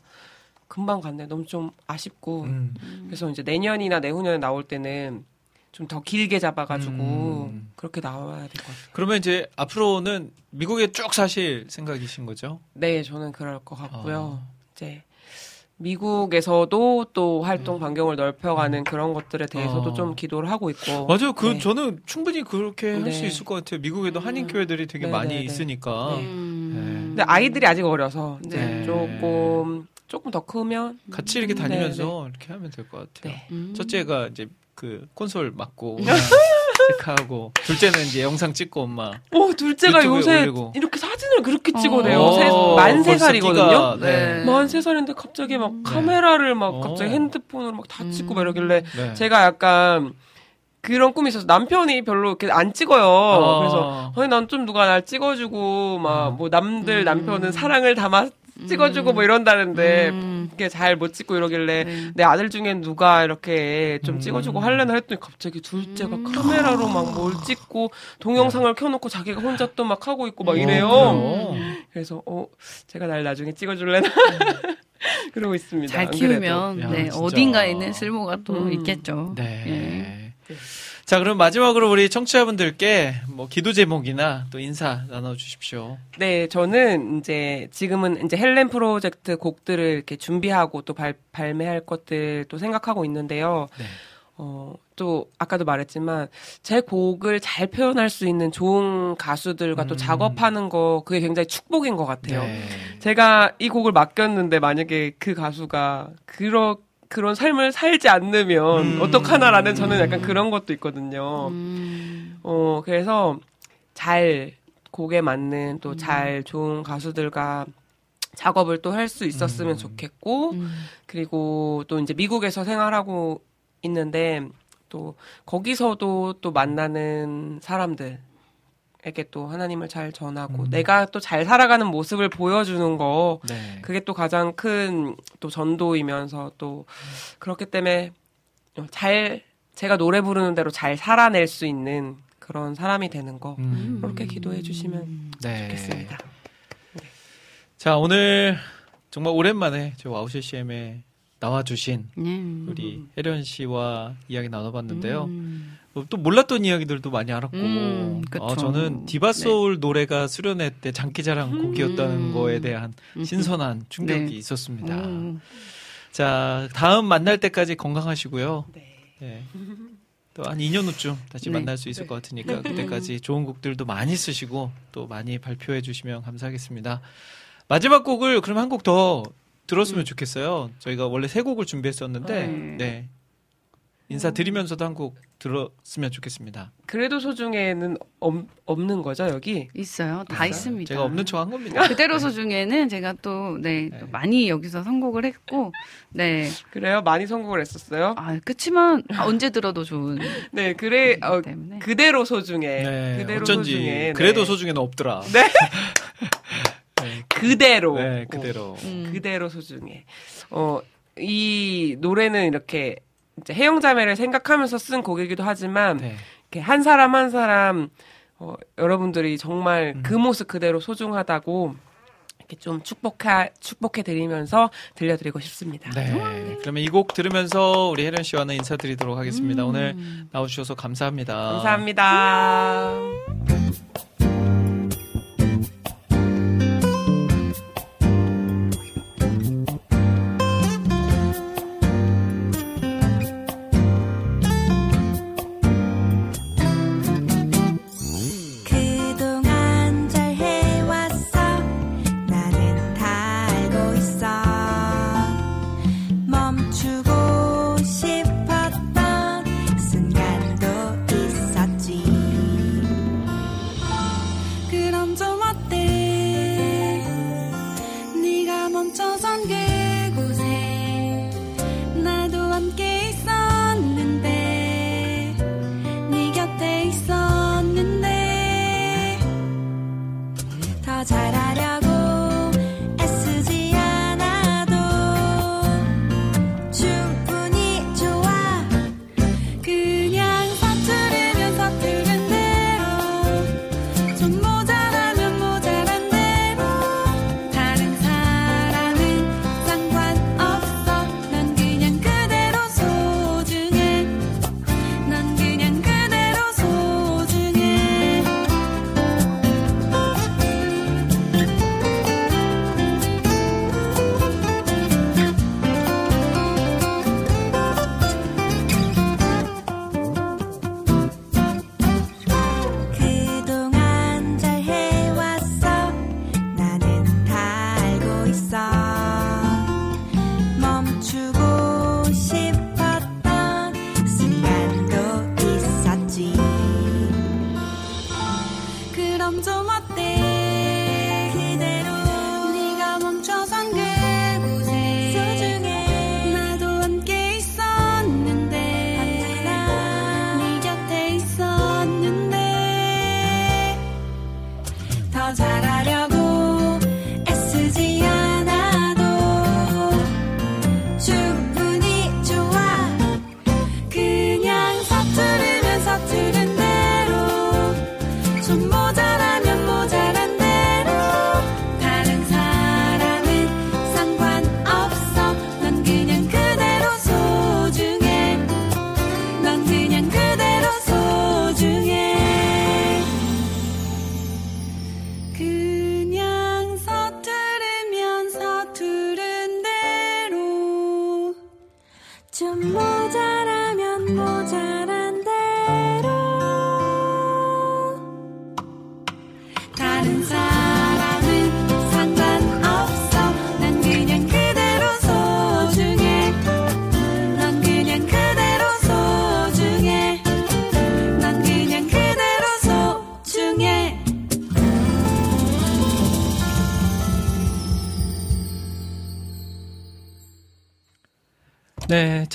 금방 갔네. 너무 좀 아쉽고 음. 그래서 이제 내년이나 내후년에 나올 때는 좀 더 길게 잡아가지고 음. 그렇게 나와야 될 것 같아요. 그러면 이제 앞으로는 미국에 쭉 사실 생각이신 거죠? 네, 저는 그럴 것 같고요. 어. 이제 미국에서도 또 활동 반경을 넓혀가는 그런 것들에 대해서도 어. 좀 기도를 하고 있고. 맞아요. 그 네. 저는 충분히 그렇게 할수 네. 있을 것 같아요. 미국에도 한인 교회들이 되게 네, 많이 네, 네. 있으니까. 네. 음. 근데 아이들이 아직 어려서 이제 네. 조금 조금 더 크면 같이 이렇게 네, 다니면서 이렇게 하면 될 것 같아요. 네. 음. 첫째가 이제 그 콘솔 맡고 체크하고 둘째는 이제 영상 찍고 엄마. 어 둘째가 요새 올리고. 이렇게 사진을 그렇게 어. 찍어내요. 어, 만세 벌써 살이거든요. 네. 만세 살인데 갑자기 막 카메라를 막 어. 갑자기 핸드폰으로 막다 음. 찍고 막 이러길래 네. 제가 약간 그런 꿈이 있어서 남편이 별로 이렇게 안 찍어요. 어. 그래서 아니 난 좀 누가 날 찍어주고 막 뭐 남들 음. 남편은 사랑을 담아 찍어주고 뭐 이런다는데 음. 그게 잘 못 찍고 이러길래 네. 내 아들 중엔 누가 이렇게 좀 음. 찍어주고 할래나 했더니 갑자기 둘째가 음. 카메라로 막 뭘 찍고 동영상을 켜놓고 자기가 혼자 또 막 하고 있고 막 이래요. 어? 그래서 어 제가 날 나중에 찍어줄래나 그러고 있습니다. 잘. 키우면 야, 네, 진짜. 어딘가에는 쓸모가 또 음. 있겠죠. 네. 예. 자, 그럼 마지막으로 우리 청취자분들께 뭐 기도 제목이나 또 인사 나눠 주십시오. 네, 저는 이제 지금은 이제 헬렌 프로젝트 곡들을 이렇게 준비하고 또 발, 발매할 것들도 생각하고 있는데요. 네. 어, 또 아까도 말했지만 제 곡을 잘 표현할 수 있는 좋은 가수들과 또 음. 작업하는 거 그게 굉장히 축복인 것 같아요. 네. 제가 이 곡을 맡겼는데 만약에 그 가수가 그런 그런 삶을 살지 않으면 음. 어떡하나라는 저는 약간 그런 것도 있거든요. 음. 어, 그래서 잘 곡에 맞는 또 잘 좋은 가수들과 작업을 또 할 수 있었으면 음. 좋겠고, 음. 그리고 또 이제 미국에서 생활하고 있는데, 또 거기서도 또 만나는 사람들 에게 또 하나님을 잘 전하고, 음. 내가 또 잘 살아가는 모습을 보여주는 거, 네. 그게 또 가장 큰 또 전도이면서 또 그렇기 때문에 잘 제가 노래 부르는 대로 잘 살아낼 수 있는 그런 사람이 되는 거 음. 그렇게 기도해 주시면 네. 좋겠습니다. 자, 오늘 정말 오랜만에 저 와우시 CM에 나와주신 네. 우리 혜련 씨와 이야기 나눠봤는데요. 음. 어, 또 몰랐던 이야기들도 많이 알았고, 음. 어, 저는 디바 소울 노래가 수련회 때 장기자랑 곡이었다는 음. 거에 대한 신선한 충격이 네. 있었습니다. 음. 자, 다음 만날 때까지 건강하시고요. 네. 네. 또한 2년 후쯤 다시 네. 만날 수 있을 것 같으니까 그때까지 좋은 곡들도 많이 쓰시고 또 많이 발표해 주시면 감사하겠습니다. 마지막 곡을 그럼 한 곡 더 들었으면 좋겠어요. 저희가 원래 세 곡을 준비했었는데 네. 네. 인사드리면서도 한 곡 들었으면 좋겠습니다. 그래도 소중에는 없, 없는 거죠 여기? 있어요. 다 있습니다. 제가 없는 척한 겁니다. 그대로 소중에는 제가 또, 네, 네. 또 많이 여기서 선곡을 했고, 네. 그래요? 많이 성공을 했었어요? 아, 그치만 언제 들어도 좋은. 네, 그래 어. 그대로 소중해. 네, 그대로 어쩐지 소중해. 그래도 네. 소중에는 없더라. 네. 네, 그대로. 네, 그대로. 음. 그대로 소중해. 어, 이 노래는 이렇게 이제 해영자매를 생각하면서 쓴 곡이기도 하지만 네. 이렇게 한 사람 한 사람 어, 여러분들이 정말 음. 그 모습 그대로 소중하다고 이렇게 좀 축복해 축복해 드리면서 들려드리고 싶습니다. 네. 그러면 이 곡 들으면서 우리 혜련 씨와는 인사드리도록 하겠습니다. 음. 오늘 나와주셔서 감사합니다. 감사합니다. 그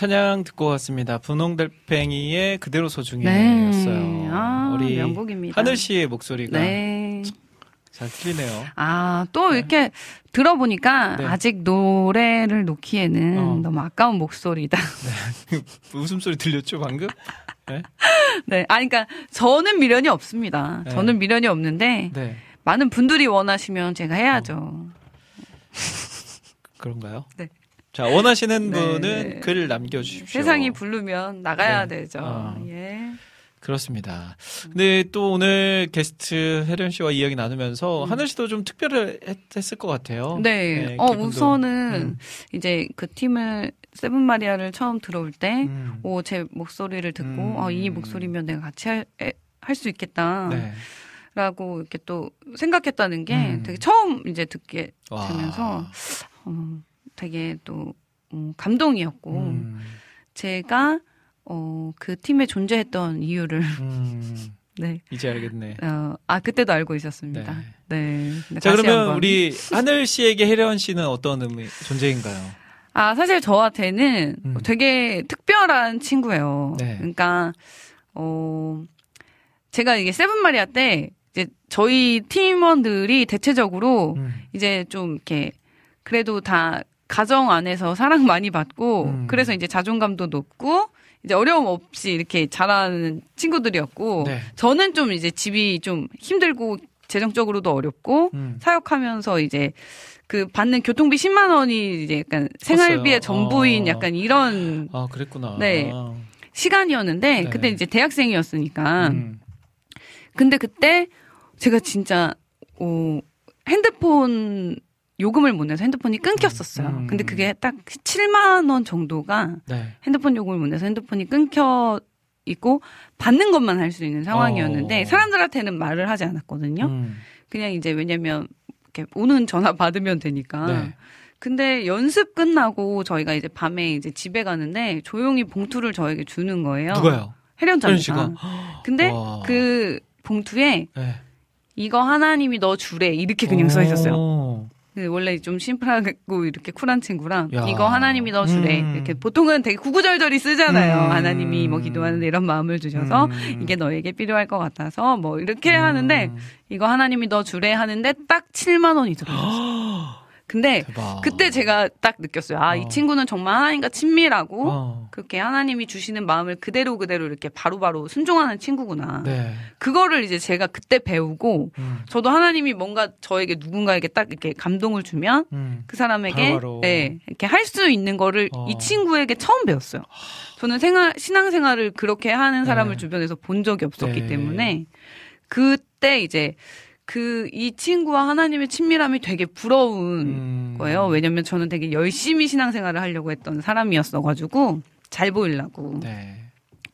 찬양 듣고 왔습니다. 분홍달팽이의 그대로 네. 소중해였어요. 아, 우리 명곡입니다. 하늘 씨의 목소리가 네. 잘 들리네요. 아, 또 이렇게 들어보니까 네. 아직 노래를 놓기에는 어. 너무 아까운 목소리다. 웃음소리 들렸죠, 방금? 네. 네. 아, 그러니까 저는 미련이 없습니다. 네. 저는 미련이 없는데 네. 많은 분들이 원하시면 제가 해야죠. 그런가요? 네. 자, 원하시는 네. 분은 글 남겨주십시오. 세상이 부르면 나가야 네. 되죠. 어. 예. 그렇습니다. 근데 또 오늘 게스트 혜련 씨와 이야기 나누면서 하늘 씨도 좀 특별했을 것 같아요. 음. 네. 어. 우선은 음. 이제 그 팀을 세븐 마리아를 처음 들어올 때, 음. 오, 제 목소리를 듣고, 음. 어, 이 목소리면 내가 같이 할, 할수 있겠다. 네. 라고 이렇게 또 생각했다는 게 음. 되게 처음 이제 듣게 와. 되면서, 어, 되게 또, 음, 감동이었고, 음. 제가, 어, 그 팀에 존재했던 이유를, 음. 네. 이제 알겠네. 어, 아, 그때도 알고 있었습니다. 네. 근데 자, 그러면 한번. 우리 하늘 씨에게 혜련 씨는 어떤 의미, 존재인가요? 아, 사실 저한테는 음. 되게 특별한 친구예요. 네. 그러니까, 어, 제가 이게 세븐마리아 때, 이제 저희 팀원들이 대체적으로 음. 이제 좀 이렇게, 그래도 다 가정 안에서 사랑 많이 받고, 음. 그래서 이제 자존감도 높고, 이제 어려움 없이 이렇게 자라는 친구들이었고, 네. 저는 좀 이제 집이 좀 힘들고, 재정적으로도 어렵고, 음. 사역하면서 이제 그 받는 교통비 10만 원이 이제 약간 생활비의. 전부인 어. 약간 이런 아, 그랬구나. 네. 시간이었는데 네. 그때 이제 대학생이었으니까 음. 근데 그때 제가 진짜 어 핸드폰 요금을 못 내서 핸드폰이 끊겼었어요. 음. 근데 그게 딱 7만 원 정도가 네. 핸드폰 요금을 못 내서 핸드폰이 끊겨 있고 받는 것만 할 수 있는 상황이었는데 어. 사람들한테는 말을 하지 않았거든요. 음. 그냥 이제 왜냐면 이렇게 오는 전화 받으면 되니까. 네. 근데 연습 끝나고 저희가 이제 밤에 이제 집에 가는데 조용히 봉투를 저에게 주는 거예요. 누가요? 씨가. 근데 와. 그 봉투에 네. 이거 하나님이 너 주래 이렇게 그냥 써 있었어요. 오. 그 원래 좀 심플하고 이렇게 쿨한 친구랑 야. 이거 하나님이 너 주래 음. 이렇게 보통은 되게 구구절절히 쓰잖아요. 음. 하나님이 뭐 기도하는데 이런 마음을 주셔서 음. 이게 너에게 필요할 것 같아서 뭐 이렇게 음. 하는데 이거 하나님이 너 주래 하는데 딱 7만 원이 들어있었어요. 근데 대박. 그때 제가 딱 느꼈어요. 아, 어. 이 친구는 정말 하나님과 친밀하고 어. 그렇게 하나님이 주시는 마음을 그대로 그대로 이렇게 바로 바로 순종하는 친구구나. 네. 그거를 이제 제가 그때 배우고 음. 저도 하나님이 뭔가 저에게 누군가에게 딱 이렇게 감동을 주면 음. 그 사람에게 바로바로. 네, 이렇게 할 수 있는 거를 어. 이 친구에게 처음 배웠어요. 저는 생활 신앙생활을 그렇게 하는 사람을 네. 주변에서 본 적이 없었기 네. 때문에 그때 이제 그 이 친구와 하나님의 친밀함이 되게 부러운 음. 거예요. 왜냐면 저는 되게 열심히 신앙생활을 하려고 했던 사람이었어가지고 잘 보이려고 네.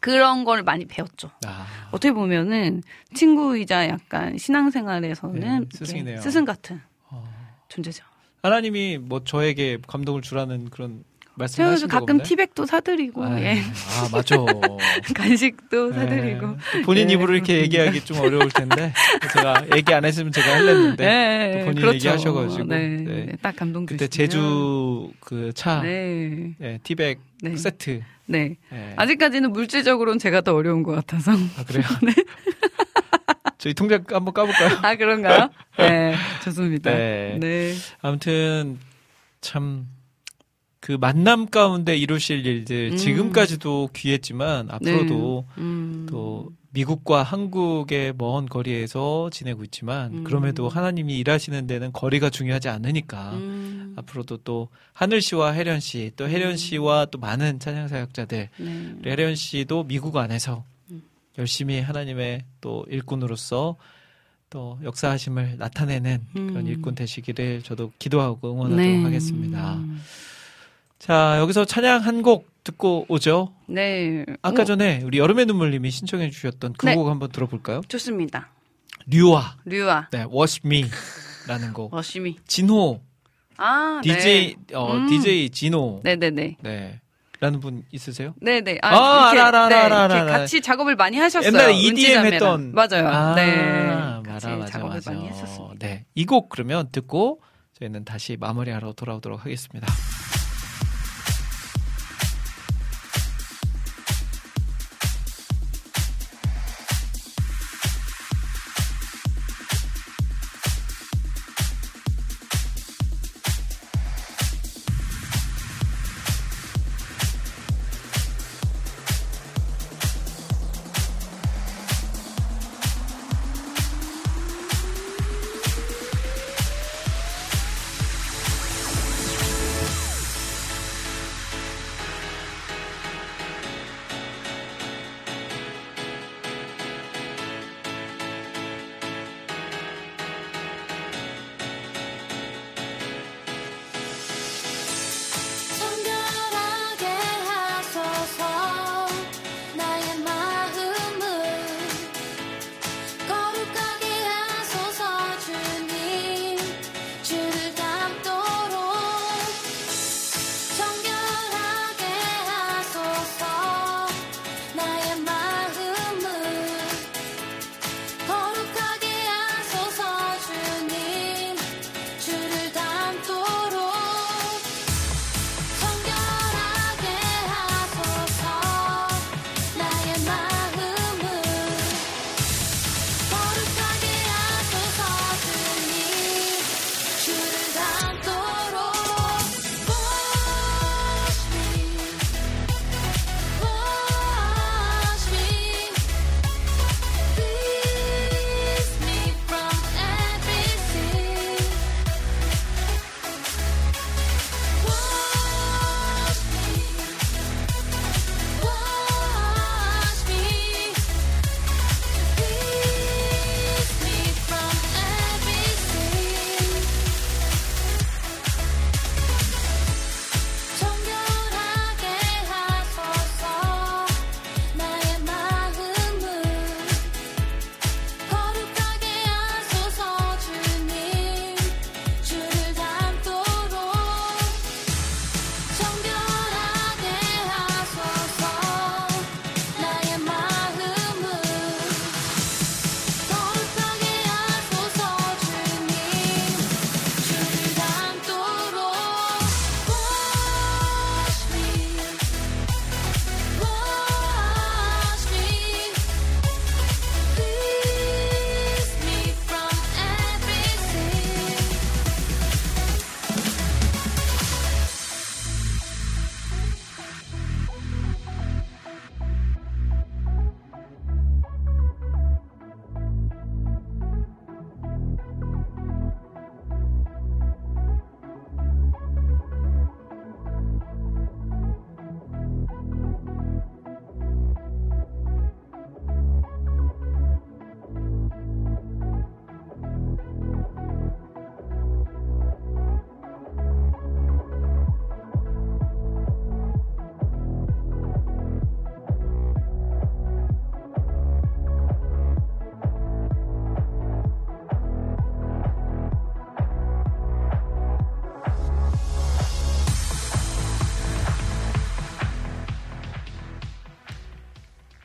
그런 걸 많이 배웠죠. 아. 어떻게 보면은 친구이자 약간 신앙생활에서는 네. 스승 같은 어. 존재죠. 하나님이 뭐 저에게 감동을 주라는 그런 말씀하신 적 가끔? 티백도 사드리고 아, 예. 아 맞아. 간식도 네. 사드리고 또 본인 예, 입으로 이렇게 그렇습니다. 얘기하기 좀 어려울 텐데 제가 얘기 안 했으면 제가 할랬는데 예, 또 본인 그렇죠. 얘기하셔가지고 네, 네. 네, 딱 감동 그때. 제주 그차 네, 티백 네. 세트 네. 예. 아직까지는 물질적으로는 제가 더 어려운 것 같아서. 아, 그래요? 저희 통장 한번 까볼까요? 아 그런가요? 네, 좋습니다. 네. 네. 아무튼 참 그 만남 가운데 이루실 일들 음. 지금까지도 귀했지만 앞으로도 네. 음. 또 미국과 한국의 먼 거리에서 지내고 있지만 음. 그럼에도 하나님이 일하시는 데는 거리가 중요하지 않으니까 음. 앞으로도 또 하늘 씨와 혜련 씨, 또 혜련 씨와 또 많은 찬양 사역자들, 네. 우리 혜련 씨도 미국 안에서 음. 열심히 하나님의 또 일꾼으로서 또 역사하심을 나타내는 그런 음. 일꾼 되시기를 저도 기도하고 응원하도록 네. 하겠습니다. 음. 자, 여기서 찬양 한 곡 듣고 오죠. 네. 아까 오, 전에 우리 여름의 눈물님이 신청해 주셨던 그 네. 곡 한번 들어볼까요? 좋습니다. 류아, 류아, 네, Wash Me라는 곡. 워시미. 진호, 아, DJ, 네. 어, 음. DJ 진호. 네네네. 네. 라는 분 있으세요? 네네. 아, 이렇게, 알아, 알아, 네, 알아, 이렇게 알아. 같이 작업을 많이 하셨어요. 옛날에 EDM. 했던. 맞아요. 아, 네. 같이 맞아, 작업을 맞아. 많이 했었습니다. 네. 이 곡 그러면 듣고 저희는 다시 마무리하러 돌아오도록 하겠습니다.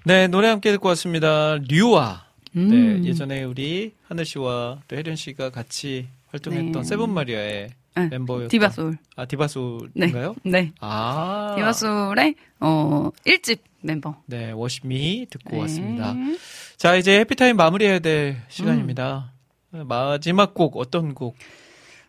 네, 노래 함께 듣고 왔습니다. 류아. 음. 네, 예전에 우리 하늘 씨와 또 혜련 씨가 같이 활동했던 네. 세븐 마리아의 네, 멤버였던 디바솔. 아, 디바솔인가요? 네. 아. 디바솔의 어 1집 멤버. 네, Wash Me 듣고 네. 왔습니다. 자, 이제 해피타임 마무리해야 될 시간입니다. 마지막 곡 어떤 곡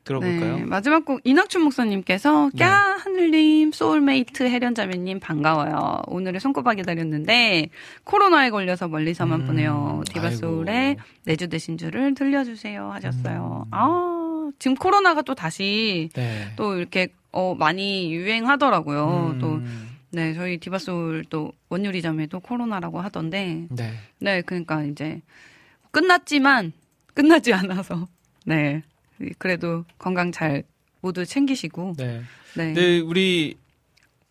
들어볼까요? 네, 마지막 곡 이낙춘 목사님께서 네. 꺄 하늘님 소울메이트 혜련자매님 반가워요. 오늘의 손꼽아 기다렸는데 코로나에 걸려서 멀리서만 음, 보내요. 디바소울의. 내주 대신 줄을 들려주세요 하셨어요. 음. 아 지금 코로나가 또 다시 네. 또 이렇게 어 많이 유행하더라고요. 음, 또 네, 저희 디바소울 또 원유리점에도 코로나라고 하던데 네. 네, 그러니까 이제 끝났지만 끝나지 않아서 네 그래도 건강 잘 모두 챙기시고 네. 네, 근데 우리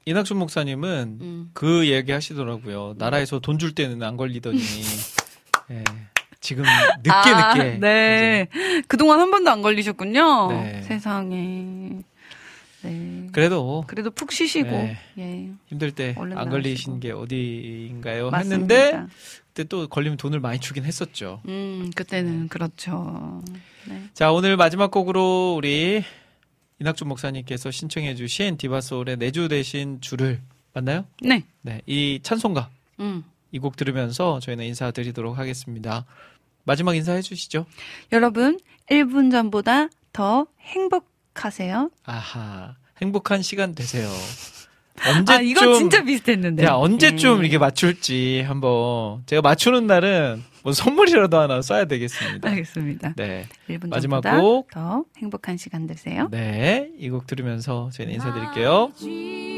이낙준 목사님은 음. 그 얘기 하시더라고요. 나라에서 돈 줄 때는 안 걸리더니 예, 지금 늦게 아, 늦게 네 그동안 한 번도 안 걸리셨군요. 네. 세상에 네 그래도 그래도 푹 쉬시고 네. 예 힘들 때 안 걸리신. 게 어디인가요? 맞습니다. 했는데 그때 또 걸리면 돈을 많이 주긴 했었죠. 음 그때는 그렇죠. 네. 자, 오늘 마지막 곡으로 우리 이낙준 목사님께서 신청해 주신 디바소울의 내주 대신 주를 맞나요? 네. 네. 이 찬송가 음. 이곡 들으면서 저희는 인사드리도록 하겠습니다. 마지막 인사해 주시죠. 여러분 1분 전보다 더 행복하세요. 아하. 행복한 시간 되세요. 언제쯤 아 이건 진짜 비슷했는데. 자, 언제쯤 네. 이렇게 맞출지 한번 제가 맞추는 날은 뭐 선물이라도 하나 쏴야 되겠습니다. 알겠습니다. 네. 1분 마지막 곡. 더 행복한 시간 되세요. 네. 이 곡 들으면서 저희는 인사드릴게요. 지